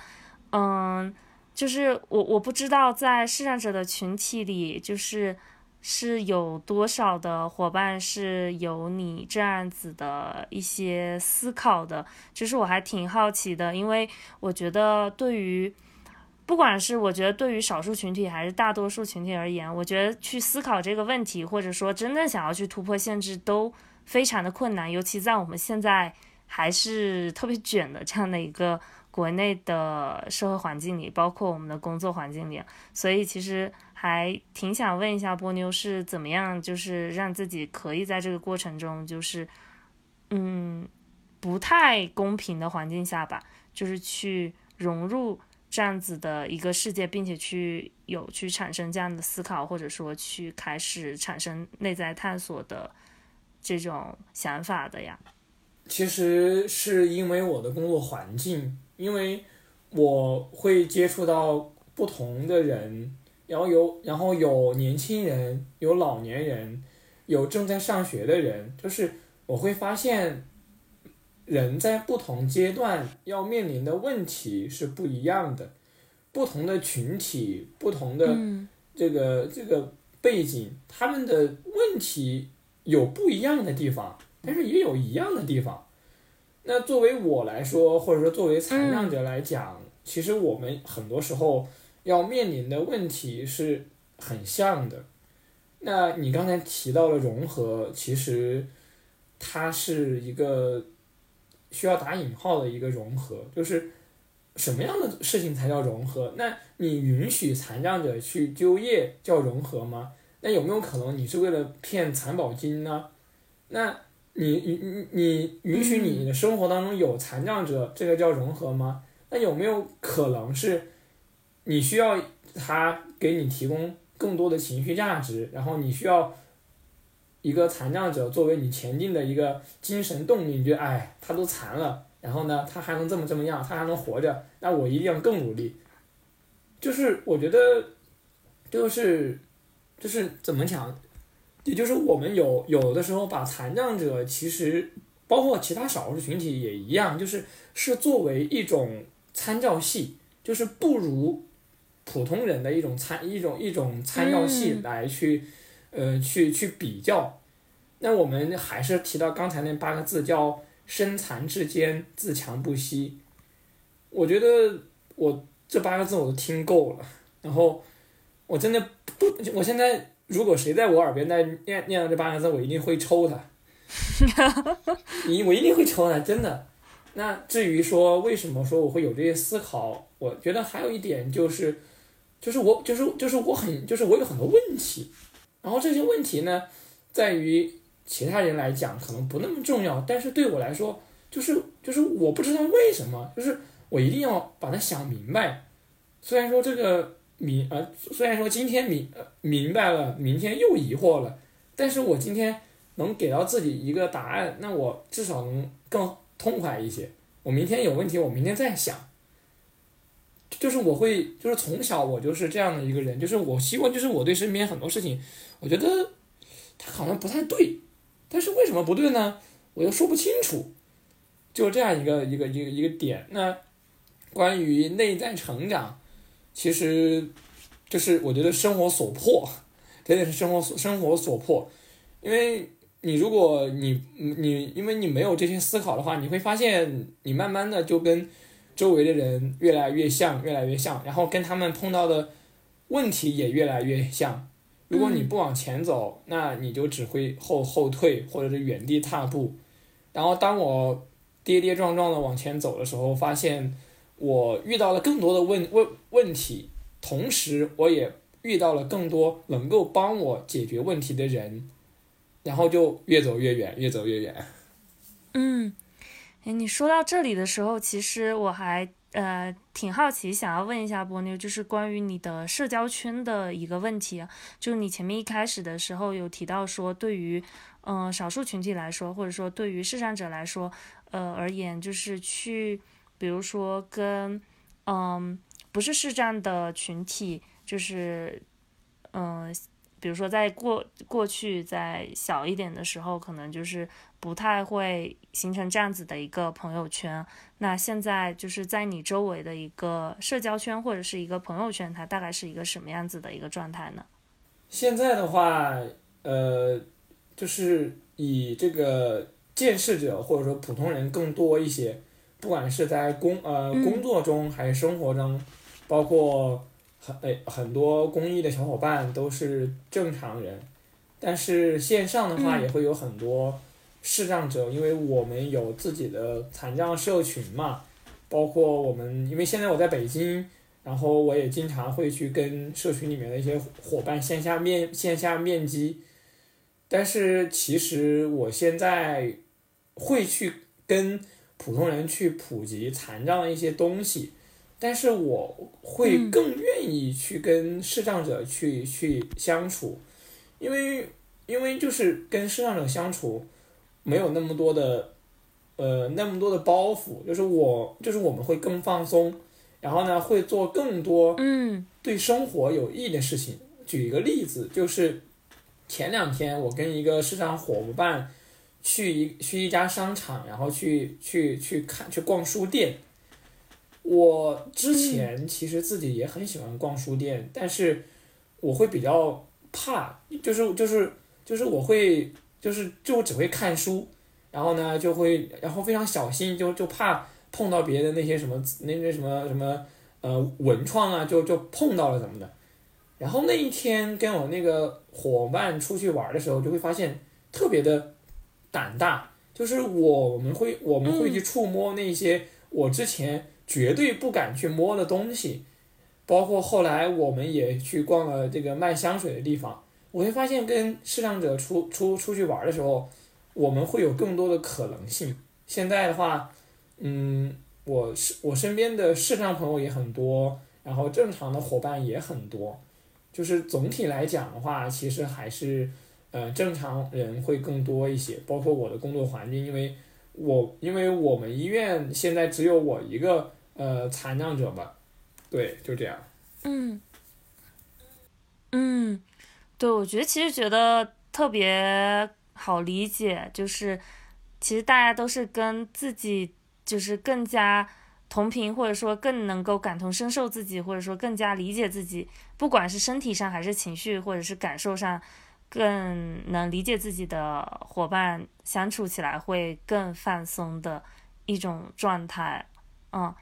嗯，就是我我不知道在视障者的群体里，就是是有多少的伙伴是有你这样子的一些思考的，就是我还挺好奇的，因为我觉得对于。不管是我觉得对于少数群体还是大多数群体而言，我觉得去思考这个问题，或者说真正想要去突破限制，都非常的困难。尤其在我们现在还是特别卷的这样的一个国内的社会环境里，包括我们的工作环境里，所以其实还挺想问一下波妞是怎么样，就是让自己可以在这个过程中，就是嗯，不太公平的环境下吧，就是去融入。这样子的一个世界，并且去有去产生这样的思考，或者说去开始产生内在探索的这种想法的呀。其实是因为我的工作环境，因为我会接触到不同的人，然后有然后有年轻人，有老年人，有正在上学的人，就是我会发现。人在不同阶段要面临的问题是不一样的，不同的群体、不同的这个这个背景，他们的问题有不一样的地方，但是也有一样的地方。那作为我来说，或者说作为残障者来讲，其实我们很多时候要面临的问题是很像的。那你刚才提到了融合，其实它是一个。需要打引号的一个融合，就是什么样的事情才叫融合？那你允许残障者去就业叫融合吗？那有没有可能你是为了骗残保金呢？那你你你你允许你的生活当中有残障者，这个叫融合吗？那有没有可能是你需要他给你提供更多的情绪价值，然后你需要？一个残障者作为你前进的一个精神动力，你觉得哎，他都残了，然后呢，他还能这么这么样，他还能活着，那我一定要更努力。就是我觉得，就是就是怎么讲，也就是我们有有的时候把残障者，其实包括其他少数群体也一样，就是是作为一种参照系，就是不如普通人的一种参一种一种参照系来去。呃，去去比较，那我们还是提到刚才那八个字，叫“身残志坚，自强不息”。我觉得我这八个字我都听够了，然后我真的不，我现在如果谁在我耳边在念念叨这八个字，我一定会抽他。[LAUGHS] 你我一定会抽他，真的。那至于说为什么说我会有这些思考，我觉得还有一点就是，就是我就是就是我很就是我有很多问题，然后这些问题呢，在于其他人来讲可能不那么重要，但是对我来说，就是就是我不知道为什么，就是我一定要把它想明白。虽然说这个明呃，虽然说今天明明白了，明天又疑惑了，但是我今天能给到自己一个答案，那我至少能更。痛快一些，我明天有问题，我明天再想。就是我会，就是从小我就是这样的一个人，就是我希望，就是我对身边很多事情，我觉得他好像不太对，但是为什么不对呢？我又说不清楚，就这样一个一个一个一个点。那关于内在成长，其实就是我觉得生活所迫，真的是生活所生活所迫，因为。你如果你你因为你没有这些思考的话，你会发现你慢慢的就跟周围的人越来越像，越来越像，然后跟他们碰到的问题也越来越像。如果你不往前走，那你就只会后后退或者是原地踏步。然后当我跌跌撞撞的往前走的时候，发现我遇到了更多的问问问题，同时我也遇到了更多能够帮我解决问题的人。然后就越走越远，越走越远。嗯，哎，你说到这里的时候，其实我还呃挺好奇，想要问一下波妞，就是关于你的社交圈的一个问题。就是你前面一开始的时候有提到说，对于嗯少数群体来说，或者说对于视障者来说，呃而言，就是去比如说跟嗯不是视障的群体，就是嗯。比如说，在过过去，在小一点的时候，可能就是不太会形成这样子的一个朋友圈。那现在就是在你周围的一个社交圈或者是一个朋友圈，它大概是一个什么样子的一个状态呢？现在的话，呃，就是以这个见识者或者说普通人更多一些，不管是在工呃工作中还是生活中，包括。很诶，很多公益的小伙伴都是正常人，但是线上的话也会有很多视障者，因为我们有自己的残障社群嘛，包括我们，因为现在我在北京，然后我也经常会去跟社群里面的一些伙伴线下面线下面基，但是其实我现在会去跟普通人去普及残障的一些东西。但是我会更愿意去跟视障者去去相处，因为因为就是跟视障者相处，没有那么多的，呃那么多的包袱，就是我就是我们会更放松，然后呢会做更多对生活有益的事情。举一个例子，就是前两天我跟一个视障伙伴去一去一家商场，然后去去去看去逛书店。我之前其实自己也很喜欢逛书店，但是我会比较怕，就是就是就是我会就是就只会看书，然后呢就会然后非常小心，就就怕碰到别的那些什么那那什么什么呃文创啊，就就碰到了什么的。然后那一天跟我那个伙伴出去玩的时候，就会发现特别的胆大，就是我们会我们会去触摸那些我之前。绝对不敢去摸的东西，包括后来我们也去逛了这个卖香水的地方，我会发现跟视障者出出出去玩的时候，我们会有更多的可能性。现在的话，嗯，我是我身边的视障朋友也很多，然后正常的伙伴也很多，就是总体来讲的话，其实还是呃正常人会更多一些。包括我的工作环境，因为我因为我们医院现在只有我一个。呃，残障者吧，对，就这样。嗯，嗯，对，我觉得其实觉得特别好理解，就是其实大家都是跟自己就是更加同频，或者说更能够感同身受自己，或者说更加理解自己，不管是身体上还是情绪或者是感受上，更能理解自己的伙伴相处起来会更放松的一种状态，嗯。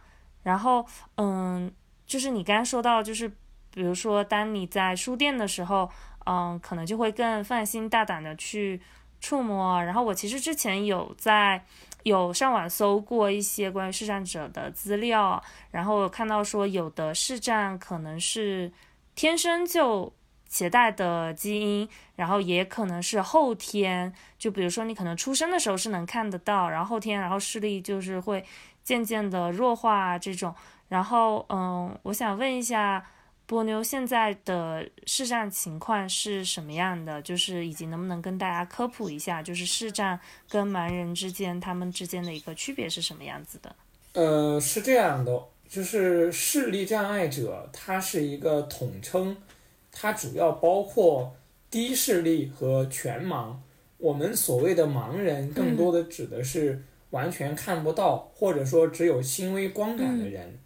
然后，嗯，就是你刚刚说到，就是比如说当你在书店的时候，嗯，可能就会更放心大胆的去触摸。然后我其实之前有在有上网搜过一些关于视障者的资料，然后看到说有的视障可能是天生就。携带的基因，然后也可能是后天，就比如说你可能出生的时候是能看得到，然后后天，然后视力就是会渐渐的弱化这种。然后，嗯，我想问一下波妞现在的视障情况是什么样的？就是以及能不能跟大家科普一下，就是视障跟盲人之间他们之间的一个区别是什么样子的？呃，是这样的，就是视力障碍者，它是一个统称。它主要包括低视力和全盲。我们所谓的盲人，更多的指的是完全看不到，或者说只有轻微光感的人。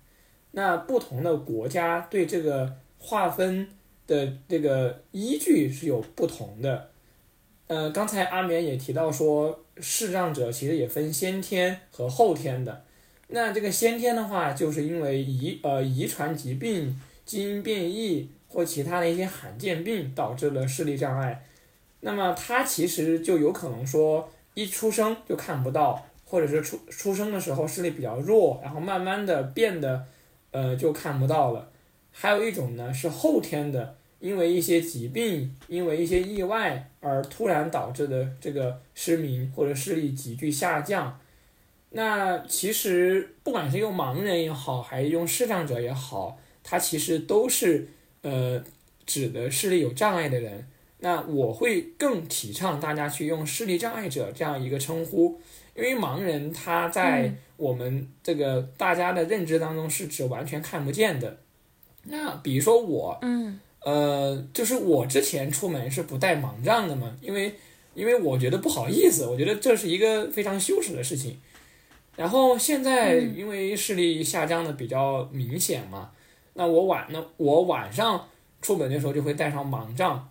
那不同的国家对这个划分的这个依据是有不同的。呃，刚才阿棉也提到说，视障者其实也分先天和后天的。那这个先天的话，就是因为遗呃遗传疾病、基因变异。或其他的一些罕见病导致了视力障碍，那么他其实就有可能说一出生就看不到，或者是出出生的时候视力比较弱，然后慢慢的变得，呃就看不到了。还有一种呢是后天的，因为一些疾病，因为一些意外而突然导致的这个失明或者视力急剧下降。那其实不管是用盲人也好，还是用视障者也好，他其实都是。呃，指的视力有障碍的人，那我会更提倡大家去用视力障碍者这样一个称呼，因为盲人他在我们这个大家的认知当中是指完全看不见的。那比如说我，嗯，呃，就是我之前出门是不带盲杖的嘛，因为因为我觉得不好意思，我觉得这是一个非常羞耻的事情。然后现在因为视力下降的比较明显嘛。那我晚那我晚上出门的时候就会带上盲杖，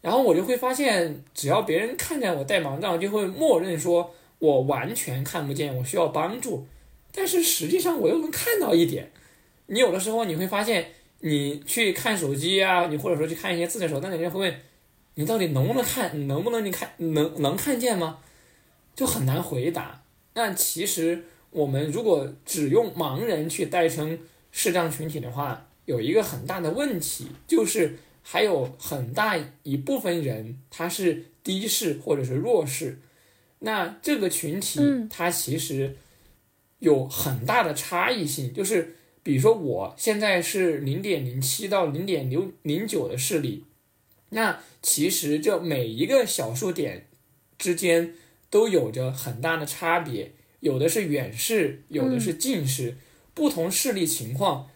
然后我就会发现，只要别人看见我带盲杖，就会默认说我完全看不见，我需要帮助。但是实际上我又能看到一点。你有的时候你会发现，你去看手机啊，你或者说去看一些字的时候，那人家会问你到底能不能看，能不能你看能能看见吗？就很难回答。那其实我们如果只用盲人去代称。视障群体的话，有一个很大的问题，就是还有很大一部分人他是低视或者是弱视，那这个群体它其实有很大的差异性，就是比如说我现在是零点零七到零点零零九的视力，那其实这每一个小数点之间都有着很大的差别，有的是远视，有的是近视。不同视力情况，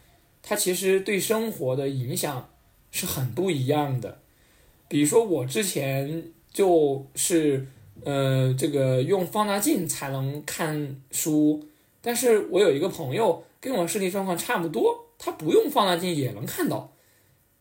它其实对生活的影响是很不一样的。比如说，我之前就是，呃，这个用放大镜才能看书，但是我有一个朋友跟我视力状况差不多，他不用放大镜也能看到，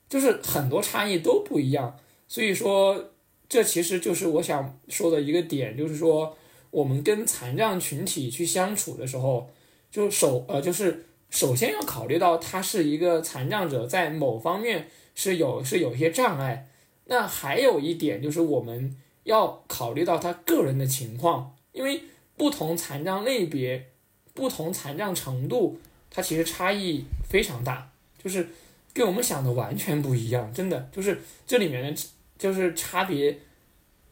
就是很多差异都不一样。所以说，这其实就是我想说的一个点，就是说，我们跟残障群体去相处的时候。就首呃，就是首先要考虑到他是一个残障者，在某方面是有是有一些障碍。那还有一点就是我们要考虑到他个人的情况，因为不同残障类别、不同残障程度，它其实差异非常大，就是跟我们想的完全不一样，真的就是这里面的就是差别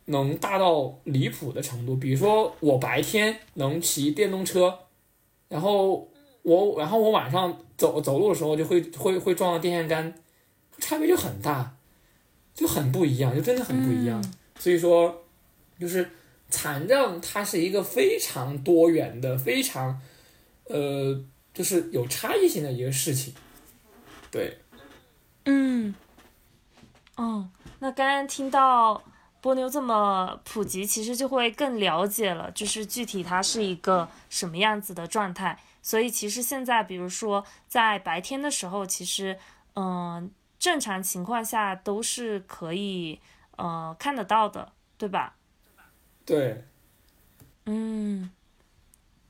能大到离谱的程度。比如说我白天能骑电动车。然后我，然后我晚上走走路的时候就会会会撞到电线杆，差别就很大，就很不一样，就真的很不一样。所以说，就是残障它是一个非常多元的、非常呃，就是有差异性的一个事情。对，嗯，哦，那刚刚听到波妞这么普及，其实就会更了解了，就是具体它是一个。什么样子的状态？所以其实现在，比如说在白天的时候，其实，嗯，正常情况下都是可以，呃，看得到的，对吧？对。嗯，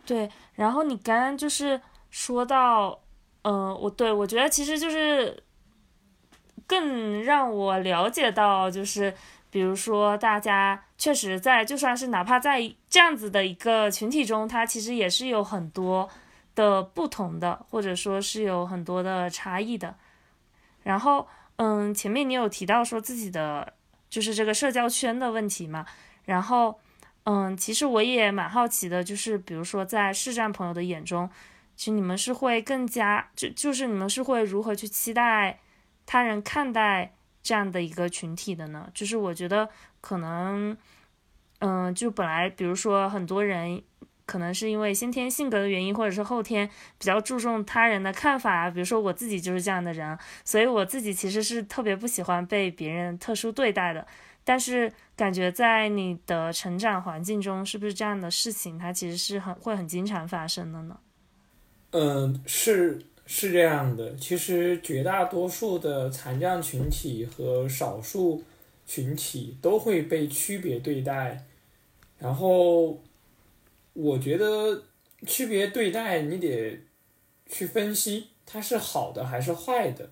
对。然后你刚刚就是说到，嗯，我对我觉得其实就是更让我了解到，就是比如说大家确实在，就算是哪怕在这样子的一个群体中，它其实也是有很多的不同的，或者说是有很多的差异的。然后，嗯，前面你有提到说自己的就是这个社交圈的问题嘛？然后，嗯，其实我也蛮好奇的，就是比如说在视障朋友的眼中，其实你们是会更加就就是你们是会如何去期待他人看待这样的一个群体的呢？就是我觉得可能，嗯，就本来比如说很多人。可能是因为先天性格的原因，或者是后天比较注重他人的看法啊。比如说我自己就是这样的人，所以我自己其实是特别不喜欢被别人特殊对待的。但是感觉在你的成长环境中，是不是这样的事情，它其实是很会很经常发生的呢？嗯，是是这样的。其实绝大多数的残障群体和少数群体都会被区别对待，然后。我觉得区别对待，你得去分析它是好的还是坏的。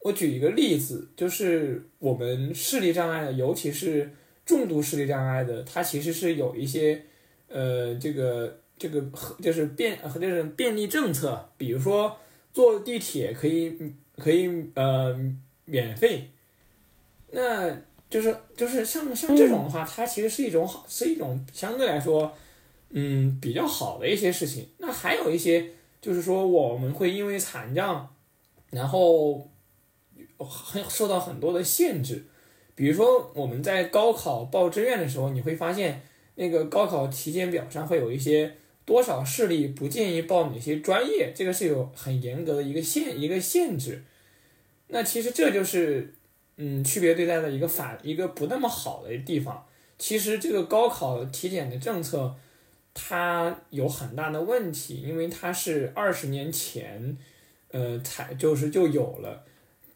我举一个例子，就是我们视力障碍的，尤其是重度视力障碍的，它其实是有一些呃，这个这个和就是便和就是便利政策，比如说坐地铁可以可以呃免费，那就是就是像像这种的话，它其实是一种好，是一种相对来说。嗯，比较好的一些事情，那还有一些就是说我们会因为残障，然后很受到很多的限制，比如说我们在高考报志愿的时候，你会发现那个高考体检表上会有一些多少视力不建议报哪些专业，这个是有很严格的一个限一个限制。那其实这就是嗯区别对待的一个反一个不那么好的地方。其实这个高考体检的政策。它有很大的问题，因为它是二十年前，呃，才就是就有了，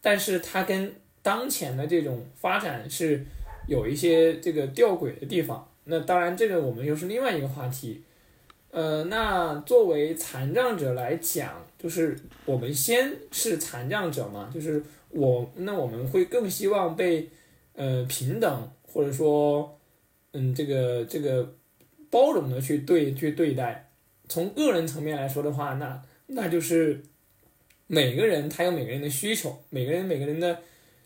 但是它跟当前的这种发展是有一些这个吊诡的地方。那当然，这个我们又是另外一个话题。呃，那作为残障者来讲，就是我们先是残障者嘛，就是我那我们会更希望被呃平等，或者说嗯这个这个。包容的去对去对待，从个人层面来说的话，那那就是每个人他有每个人的需求，每个人每个人的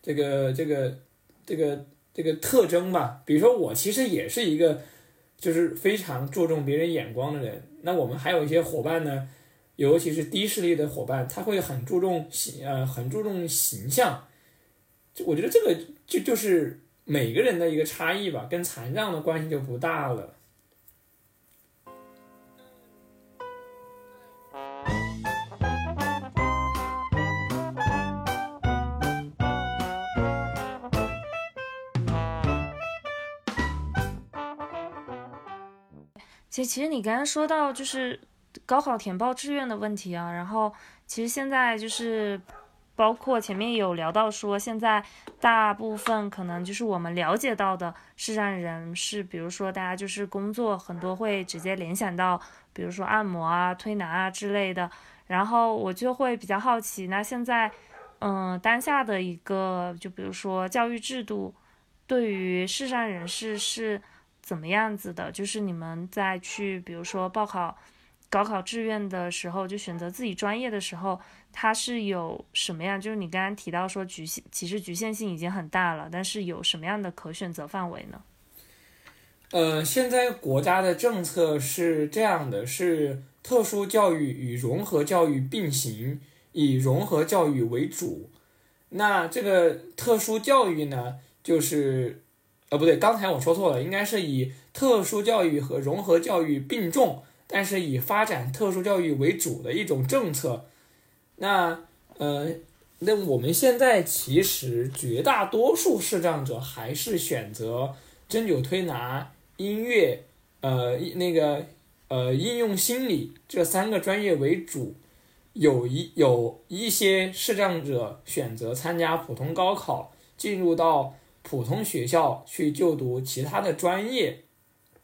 这个这个这个这个特征吧。比如说我其实也是一个就是非常注重别人眼光的人。那我们还有一些伙伴呢，尤其是低视力的伙伴，他会很注重形呃很注重形象。就我觉得这个就就是每个人的一个差异吧，跟残障的关系就不大了。其实，其实你刚刚说到就是高考填报志愿的问题啊，然后其实现在就是包括前面有聊到说，现在大部分可能就是我们了解到的视障人士，比如说大家就是工作很多会直接联想到，比如说按摩啊、推拿啊之类的，然后我就会比较好奇，那现在嗯当下的一个就比如说教育制度对于视障人士是。怎么样子的？就是你们在去，比如说报考高考志愿的时候，就选择自己专业的时候，它是有什么样？就是你刚刚提到说局限，其实局限性已经很大了，但是有什么样的可选择范围呢？呃，现在国家的政策是这样的，是特殊教育与融合教育并行，以融合教育为主。那这个特殊教育呢，就是。呃，不对，刚才我说错了，应该是以特殊教育和融合教育并重，但是以发展特殊教育为主的一种政策。那，呃，那我们现在其实绝大多数视障者还是选择针灸推拿、音乐，呃，那个，呃，应用心理这三个专业为主。有一有一些视障者选择参加普通高考，进入到。普通学校去就读其他的专业，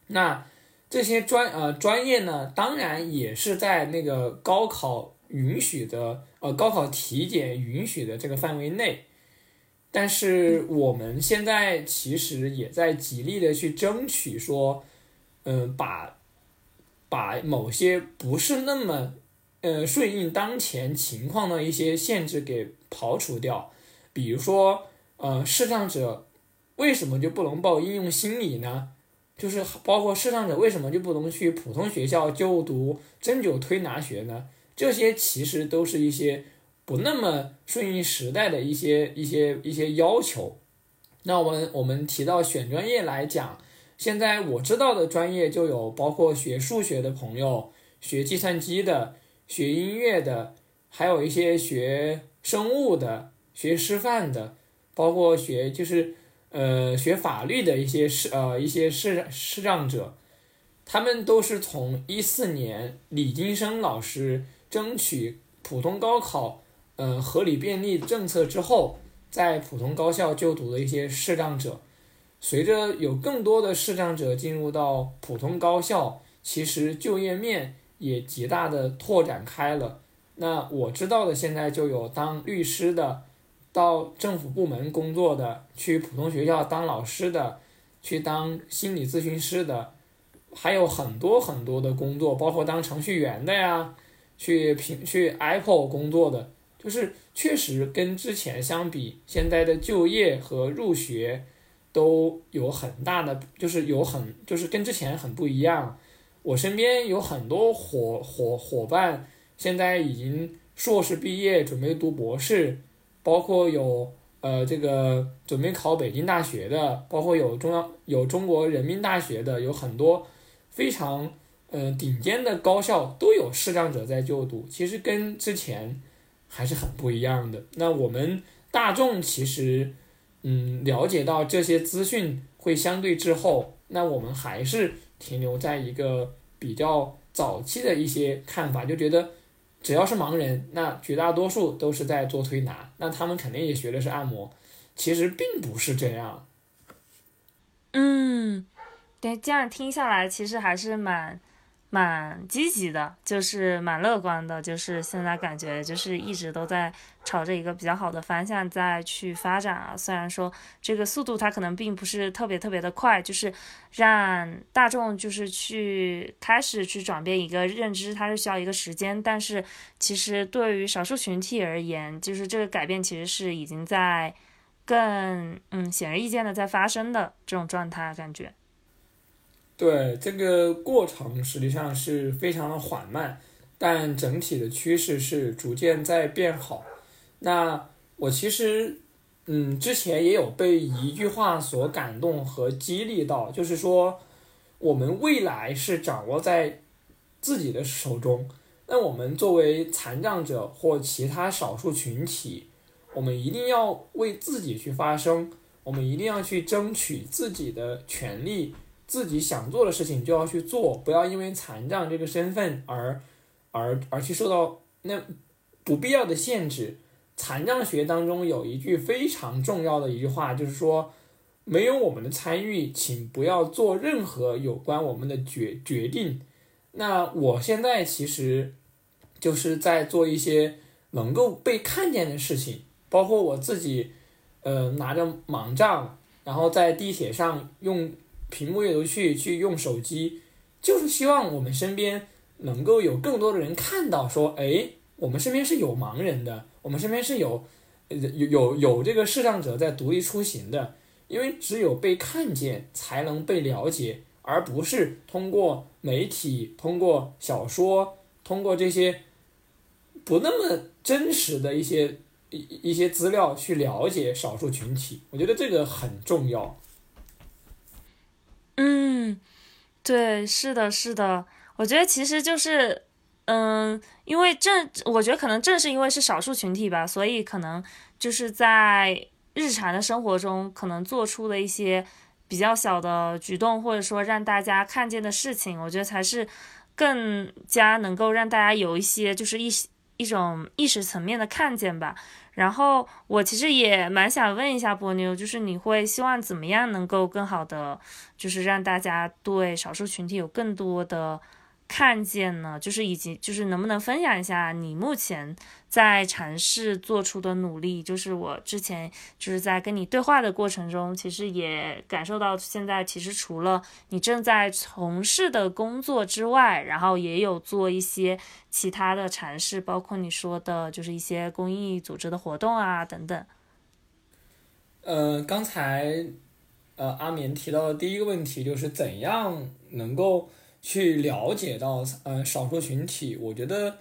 那这些专呃专业呢，当然也是在那个高考允许的呃高考体检允许的这个范围内。但是我们现在其实也在极力的去争取说，嗯，把把某些不是那么呃顺应当前情况的一些限制给刨除掉，比如说呃视障者为什么就不能报应用心理呢？就是包括视障者为什么就不能去普通学校就读针灸推拿学呢？这些其实都是一些。不那么顺应时代的一些一些一些要求，那我们我们提到选专业来讲，现在我知道的专业就有包括学数学的朋友、学计算机的、学音乐的，还有一些学生物的、学师范的，包括学就是呃学法律的一些视呃一些视视障者，他们都是从一四年李金生老师争取普通高考。嗯，合理便利政策之后，在普通高校就读的一些视障者，随着有更多的视障者进入到普通高校，其实就业面也极大的拓展开了。那我知道的现在就有当律师的，到政府部门工作的，去普通学校当老师的，去当心理咨询师的，还有很多很多的工作，包括当程序员的呀，去平去 Apple 工作的。就是确实跟之前相比，现在的就业和入学都有很大的，就是有很就是跟之前很不一样。我身边有很多伙伙伙伴，现在已经硕士毕业，准备读博士，包括有呃这个准备考北京大学的，包括有中央有中国人民大学的，有很多非常呃顶尖的高校都有视障者在就读。其实跟之前。还是很不一样的。那我们大众其实，嗯，了解到这些资讯会相对滞后。那我们还是停留在一个比较早期的一些看法，就觉得只要是盲人，那绝大多数都是在做推拿，那他们肯定也学的是按摩。其实并不是这样。嗯，对，这样听下来，其实还是蛮。蛮积极的，就是蛮乐观的，就是现在感觉就是一直都在朝着一个比较好的方向在去发展啊。虽然说这个速度它可能并不是特别特别的快，就是让大众就是去开始去转变一个认知，它是需要一个时间。但是其实对于少数群体而言，就是这个改变其实是已经在更嗯显而易见的在发生的这种状态感觉。对这个过程实际上是非常的缓慢，但整体的趋势是逐渐在变好。那我其实，嗯，之前也有被一句话所感动和激励到，就是说，我们未来是掌握在自己的手中。那我们作为残障者或其他少数群体，我们一定要为自己去发声，我们一定要去争取自己的权利。自己想做的事情就要去做，不要因为残障这个身份而而而去受到那不必要的限制。残障学当中有一句非常重要的一句话，就是说，没有我们的参与，请不要做任何有关我们的决决定。那我现在其实就是在做一些能够被看见的事情，包括我自己，呃，拿着盲杖，然后在地铁上用。屏幕阅读器去用手机，就是希望我们身边能够有更多的人看到，说，哎，我们身边是有盲人的，我们身边是有，有有有这个视障者在独立出行的，因为只有被看见，才能被了解，而不是通过媒体、通过小说、通过这些不那么真实的一些一一些资料去了解少数群体。我觉得这个很重要。嗯，对，是的，是的，我觉得其实就是，嗯，因为正，我觉得可能正是因为是少数群体吧，所以可能就是在日常的生活中，可能做出的一些比较小的举动，或者说让大家看见的事情，我觉得才是更加能够让大家有一些就是一一种意识层面的看见吧。然后我其实也蛮想问一下波妞，就是你会希望怎么样能够更好的，就是让大家对少数群体有更多的看见呢？就是以及就是能不能分享一下你目前在尝试做出的努力？就是我之前就是在跟你对话的过程中，其实也感受到现在其实除了你正在从事的工作之外，然后也有做一些其他的尝试，包括你说的就是一些公益组织的活动啊等等。呃，刚才呃阿棉提到的第一个问题就是怎样能够。去了解到呃少数群体，我觉得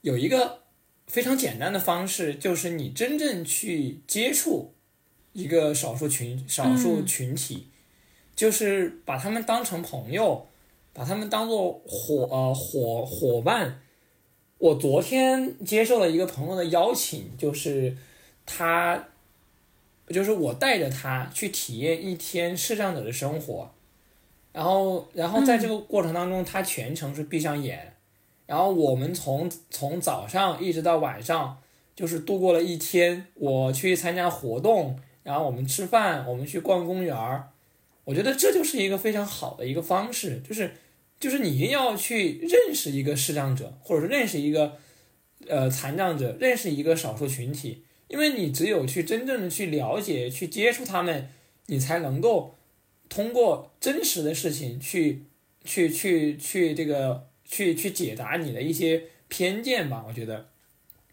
有一个非常简单的方式，就是你真正去接触一个少数群少数群体，就是把他们当成朋友，把他们当做伙呃伙伙伴。我昨天接受了一个朋友的邀请，就是他，就是我带着他去体验一天视障者的生活。然后，然后在这个过程当中，他全程是闭上眼，然后我们从从早上一直到晚上，就是度过了一天。我去参加活动，然后我们吃饭，我们去逛公园儿。我觉得这就是一个非常好的一个方式，就是就是你一定要去认识一个视障者，或者是认识一个呃残障者，认识一个少数群体，因为你只有去真正的去了解、去接触他们，你才能够。通过真实的事情去，去去去这个去去解答你的一些偏见吧，我觉得。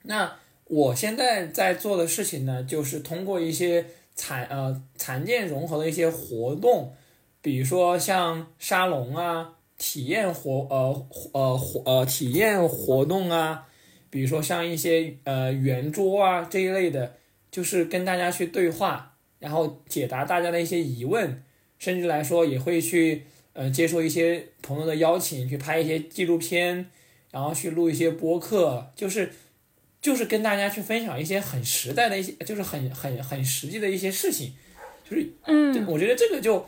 那我现在在做的事情呢，就是通过一些残呃残健融合的一些活动，比如说像沙龙啊、体验活呃呃活呃体验活动啊，比如说像一些呃圆桌啊这一类的，就是跟大家去对话，然后解答大家的一些疑问。甚至来说，也会去呃接受一些朋友的邀请，去拍一些纪录片，然后去录一些播客，就是就是跟大家去分享一些很实在的一些，就是很很很实际的一些事情，就是嗯，我觉得这个就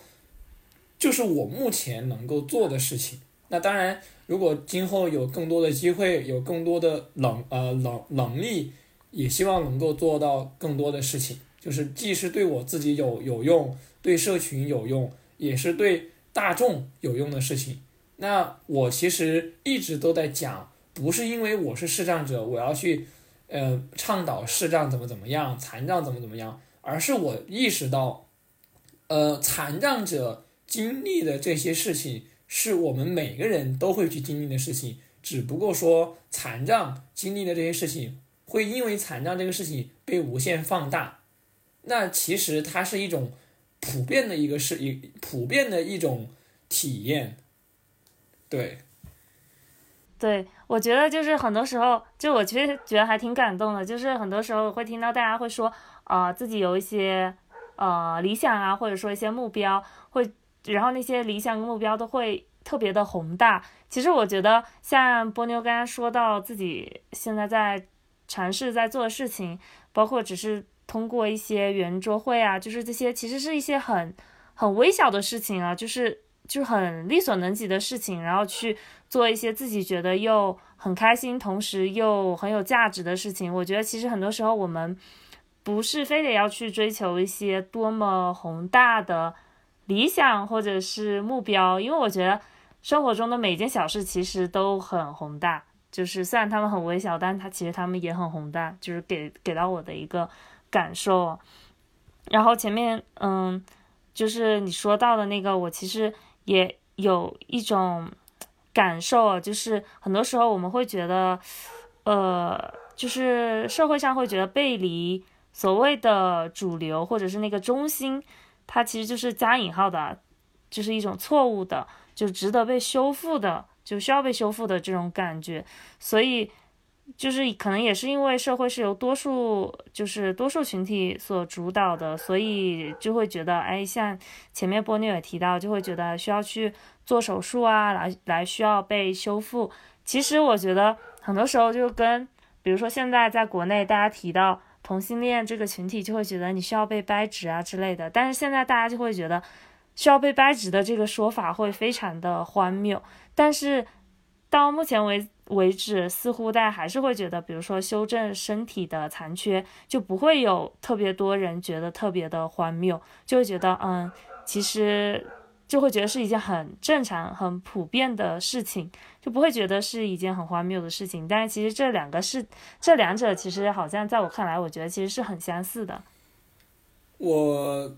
就是我目前能够做的事情。那当然，如果今后有更多的机会，有更多的能呃能能力，也希望能够做到更多的事情，就是既是对我自己有有用。对社群有用，也是对大众有用的事情。那我其实一直都在讲，不是因为我是视障者，我要去，呃，倡导视障怎么怎么样，残障怎么怎么样，而是我意识到，呃，残障者经历的这些事情，是我们每个人都会去经历的事情，只不过说残障经历的这些事情，会因为残障这个事情被无限放大。那其实它是一种。普遍的一个是一普遍的一种体验，对，对我觉得就是很多时候，就我其实觉得还挺感动的，就是很多时候会听到大家会说，啊，自己有一些呃理想啊，或者说一些目标，会，然后那些理想跟目标都会特别的宏大。其实我觉得像波妞刚刚说到自己现在在尝试在做的事情，包括只是。通过一些圆桌会啊，就是这些，其实是一些很很微小的事情啊，就是就是很力所能及的事情，然后去做一些自己觉得又很开心，同时又很有价值的事情。我觉得其实很多时候我们不是非得要去追求一些多么宏大的理想或者是目标，因为我觉得生活中的每件小事其实都很宏大，就是虽然他们很微小，但它其实他们也很宏大，就是给给到我的一个。感受，然后前面嗯，就是你说到的那个，我其实也有一种感受，就是很多时候我们会觉得，呃，就是社会上会觉得背离所谓的主流或者是那个中心，它其实就是加引号的，就是一种错误的，就值得被修复的，就需要被修复的这种感觉，所以。就是可能也是因为社会是由多数就是多数群体所主导的，所以就会觉得，哎，像前面波妞也提到，就会觉得需要去做手术啊，来来需要被修复。其实我觉得很多时候就跟，比如说现在在国内大家提到同性恋这个群体，就会觉得你需要被掰直啊之类的。但是现在大家就会觉得需要被掰直的这个说法会非常的荒谬。但是到目前为止。为止，似乎大家还是会觉得，比如说修正身体的残缺，就不会有特别多人觉得特别的荒谬，就会觉得，嗯，其实就会觉得是一件很正常、很普遍的事情，就不会觉得是一件很荒谬的事情。但是其实这两个是，这两者其实好像在我看来，我觉得其实是很相似的。我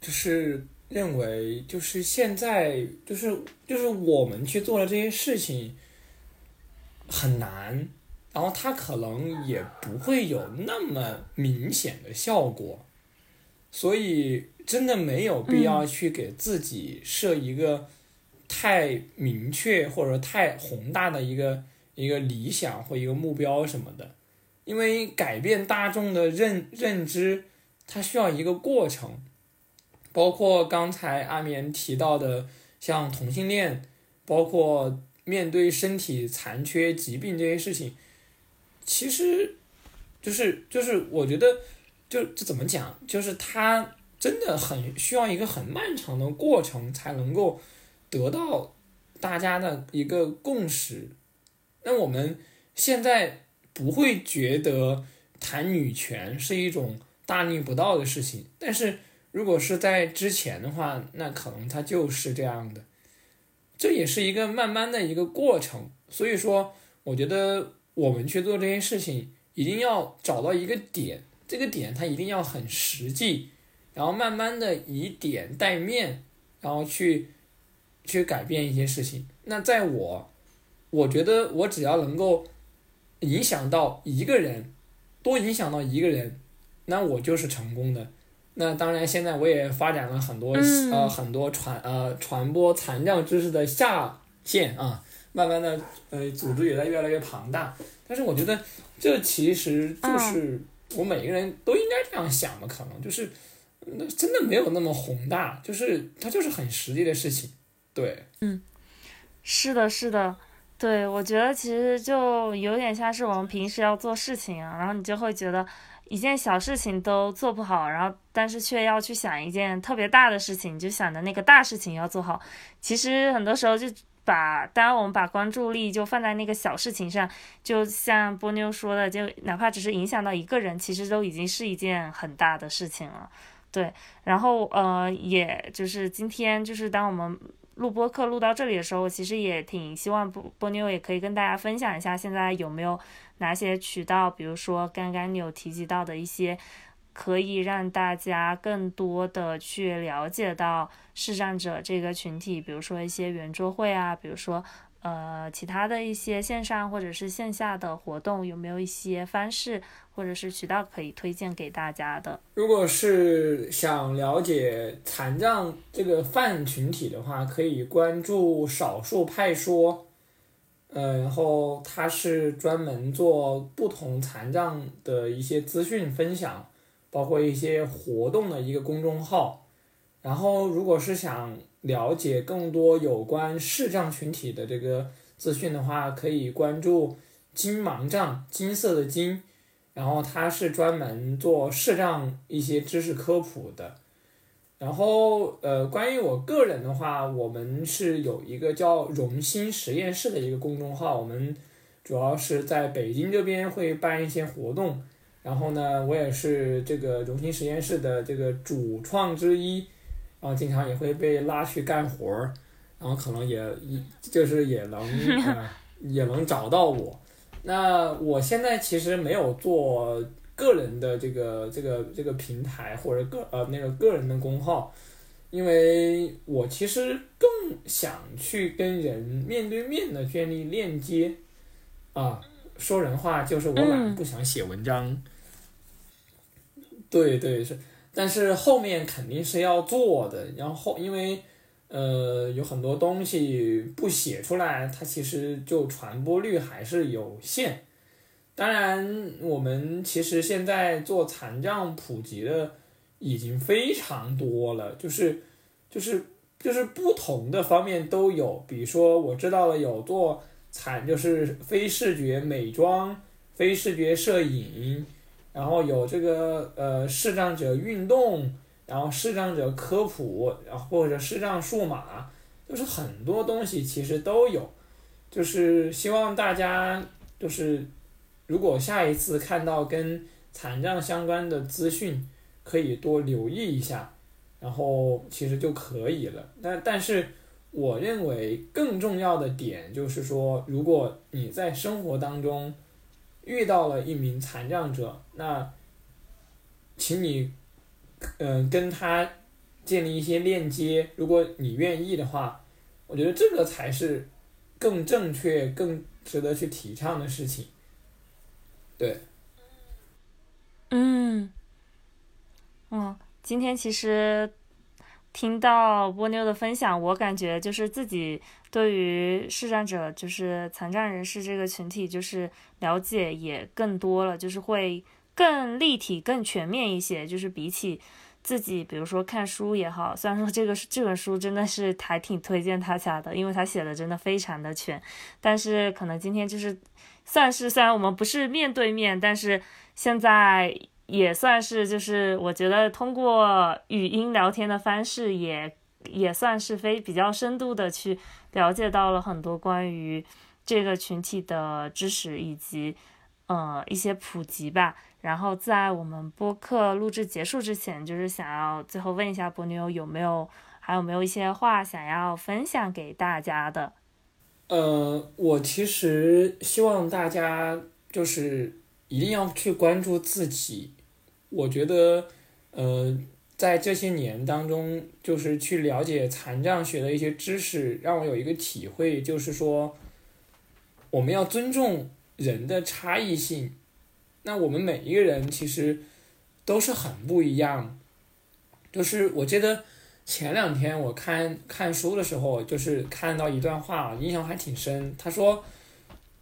就是认为，就是现在，就是就是我们去做的这些事情很难，然后它可能也不会有那么明显的效果，所以。真的没有必要去给自己设一个太明确或者太宏大的一个一个理想或一个目标什么的，因为改变大众的认认知，它需要一个过程。包括刚才阿棉提到的，像同性恋，包括面对身体残缺、疾病这些事情，其实就是就是我觉得，就这怎么讲，就是他。真的很需要一个很漫长的过程才能够得到大家的一个共识。那我们现在不会觉得谈女权是一种大逆不道的事情，但是如果是在之前的话，那可能它就是这样的。这也是一个慢慢的一个过程。所以说，我觉得我们去做这件事情，一定要找到一个点，这个点它一定要很实际。然后慢慢的以点带面，然后去去改变一些事情。那在我，我觉得我只要能够影响到一个人，多影响到一个人，那我就是成功的。那当然，现在我也发展了很多呃很多传呃传播残障知识的下线啊，慢慢的呃组织也在越来越庞大。但是我觉得这其实就是我每个人都应该这样想的，可能就是。那真的没有那么宏大，就是它就是很实际的事情，对。嗯，是的，是的，对，我觉得其实就有点像是我们平时要做事情啊，然后你就会觉得一件小事情都做不好，然后但是却要去想一件特别大的事情，就想着那个大事情要做好。其实很多时候就把，当我们把关注力就放在那个小事情上，就像波妞说的，就哪怕只是影响到一个人，其实都已经是一件很大的事情了。对，然后呃，也就是今天就是当我们录播课录到这里的时候，其实也挺希望波波妞也可以跟大家分享一下，现在有没有哪些渠道，比如说刚刚你有提及到的一些，可以让大家更多的去了解到视障者这个群体，比如说一些圆桌会啊，比如说。呃，其他的一些线上或者是线下的活动，有没有一些方式或者是渠道可以推荐给大家的？如果是想了解残障这个泛群体的话，可以关注少数派说，呃，然后它是专门做不同残障的一些资讯分享，包括一些活动的一个公众号。然后，如果是想了解更多有关视障群体的这个资讯的话，可以关注金盲障，金色的金，然后它是专门做视障一些知识科普的。然后，呃，关于我个人的话，我们是有一个叫荣兴实验室的一个公众号，我们主要是在北京这边会办一些活动。然后呢，我也是这个荣兴实验室的这个主创之一。然后经常也会被拉去干活儿，然后可能也一就是也能呃 [LAUGHS] 也能找到我。那我现在其实没有做个人的这个这个这个平台或者个呃那个个人的公号，因为我其实更想去跟人面对面的建立链接。啊，说人话就是我懒，不想写文章。对对是。但是后面肯定是要做的，然后因为，呃，有很多东西不写出来，它其实就传播率还是有限。当然，我们其实现在做残障普及的已经非常多了，就是就是就是不同的方面都有，比如说我知道了有做残，就是非视觉美妆、非视觉摄影。然后有这个呃视障者运动，然后视障者科普，然后或者视障数码，就是很多东西其实都有，就是希望大家就是如果下一次看到跟残障相关的资讯，可以多留意一下，然后其实就可以了。但但是我认为更重要的点就是说，如果你在生活当中遇到了一名残障者，那请你嗯、跟他建立一些链接，如果你愿意的话，我觉得这个才是更正确、更值得去提倡的事情。对，嗯，嗯，今天其实听到波妞的分享，我感觉就是自己对于视障者，就是残障人士这个群体，就是了解也更多了，就是会更立体、更全面一些。就是比起自己，比如说看书也好，虽然说这个这本书真的是还挺推荐他家的，因为他写的真的非常的全，但是可能今天就是算是虽然我们不是面对面，但是现在也算是就是我觉得通过语音聊天的方式也也算是非比较深度的去了解到了很多关于这个群体的知识以及呃一些普及吧。然后在我们播客录制结束之前，就是想要最后问一下波妞有没有还有没有一些话想要分享给大家的？呃，我其实希望大家就是一定要去关注自己。我觉得，呃，在这些年当中，就是去了解残障学的一些知识，让我有一个体会，就是说，我们要尊重人的差异性。那我们每一个人其实都是很不一样。就是我觉得前两天我看看书的时候，就是看到一段话，印象还挺深。他说，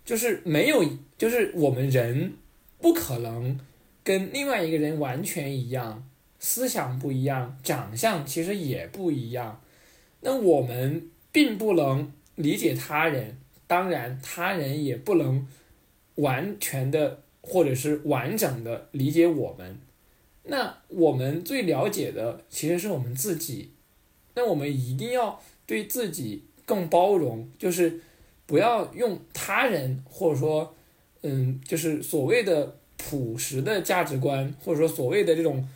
就是没有，就是我们人不可能跟另外一个人完全一样，思想不一样，长相其实也不一样。那我们并不能理解他人，当然他人也不能完全的或者是完整的理解我们。那我们最了解的其实是我们自己。那我们一定要对自己更包容，就是不要用他人或者说，嗯，就是所谓的朴实的价值观，或者说所谓的这种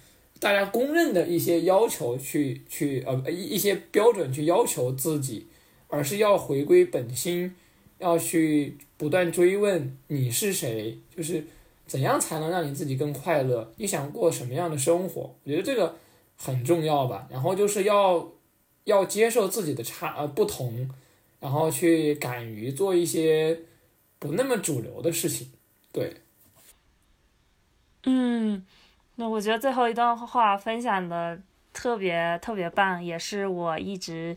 大家公认的一些要求去去呃一一些标准去要求自己，而是要回归本心，要去不断追问你是谁，就是怎样才能让你自己更快乐，你想过什么样的生活？我觉得这个很重要吧。然后就是要。要接受自己的差呃不同，然后去敢于做一些不那么主流的事情，对。嗯，那我觉得最后一段话分享的特别特别棒，也是我一直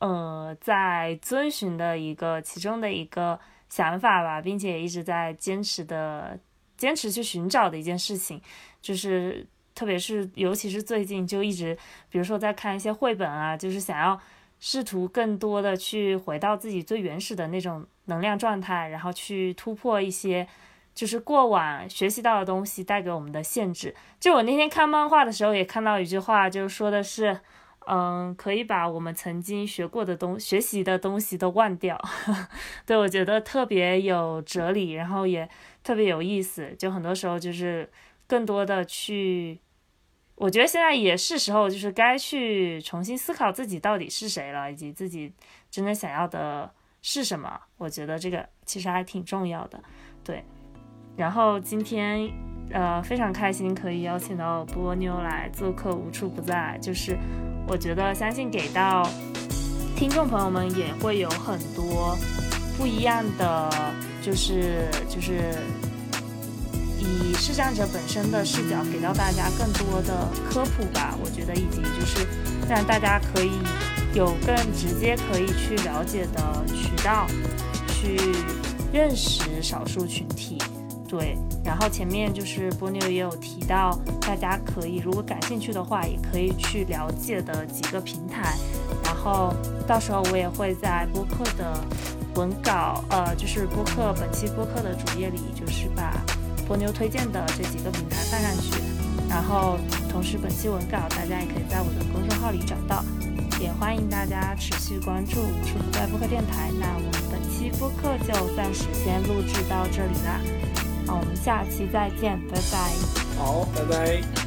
呃在遵循的一个其中的一个想法吧，并且一直在坚持的坚持去寻找的一件事情，就是。特别是，尤其是最近，就一直，比如说在看一些绘本啊，就是想要试图更多的去回到自己最原始的那种能量状态，然后去突破一些就是过往学习到的东西带给我们的限制。就我那天看漫画的时候也看到一句话，就是说的是，嗯，可以把我们曾经学过的东学习的东西都忘掉。[LAUGHS] 对我觉得特别有哲理，然后也特别有意思。就很多时候就是更多的去。我觉得现在也是时候，就是该去重新思考自己到底是谁了，以及自己真正想要的是什么。我觉得这个其实还挺重要的，对。然后今天，呃，非常开心可以邀请到波妞来做客，无处不在。就是我觉得，相信给到听众朋友们也会有很多不一样的，就是就是。以视障者本身的视角给到大家更多的科普吧，我觉得以及就是让大家可以有更直接可以去了解的渠道，去认识少数群体。对，然后前面就是波妞也有提到，大家可以如果感兴趣的话，也可以去了解的几个平台。然后到时候我也会在播客的文稿，呃，就是播客本期播客的主页里，就是把。波妞推荐的这几个平台放上去，然后同时本期文稿大家也可以在我的公众号里找到，也欢迎大家持续关注“处不在播客电台”。那我们本期播客就暂时先录制到这里啦，好，我们下期再见，拜拜。好，拜拜。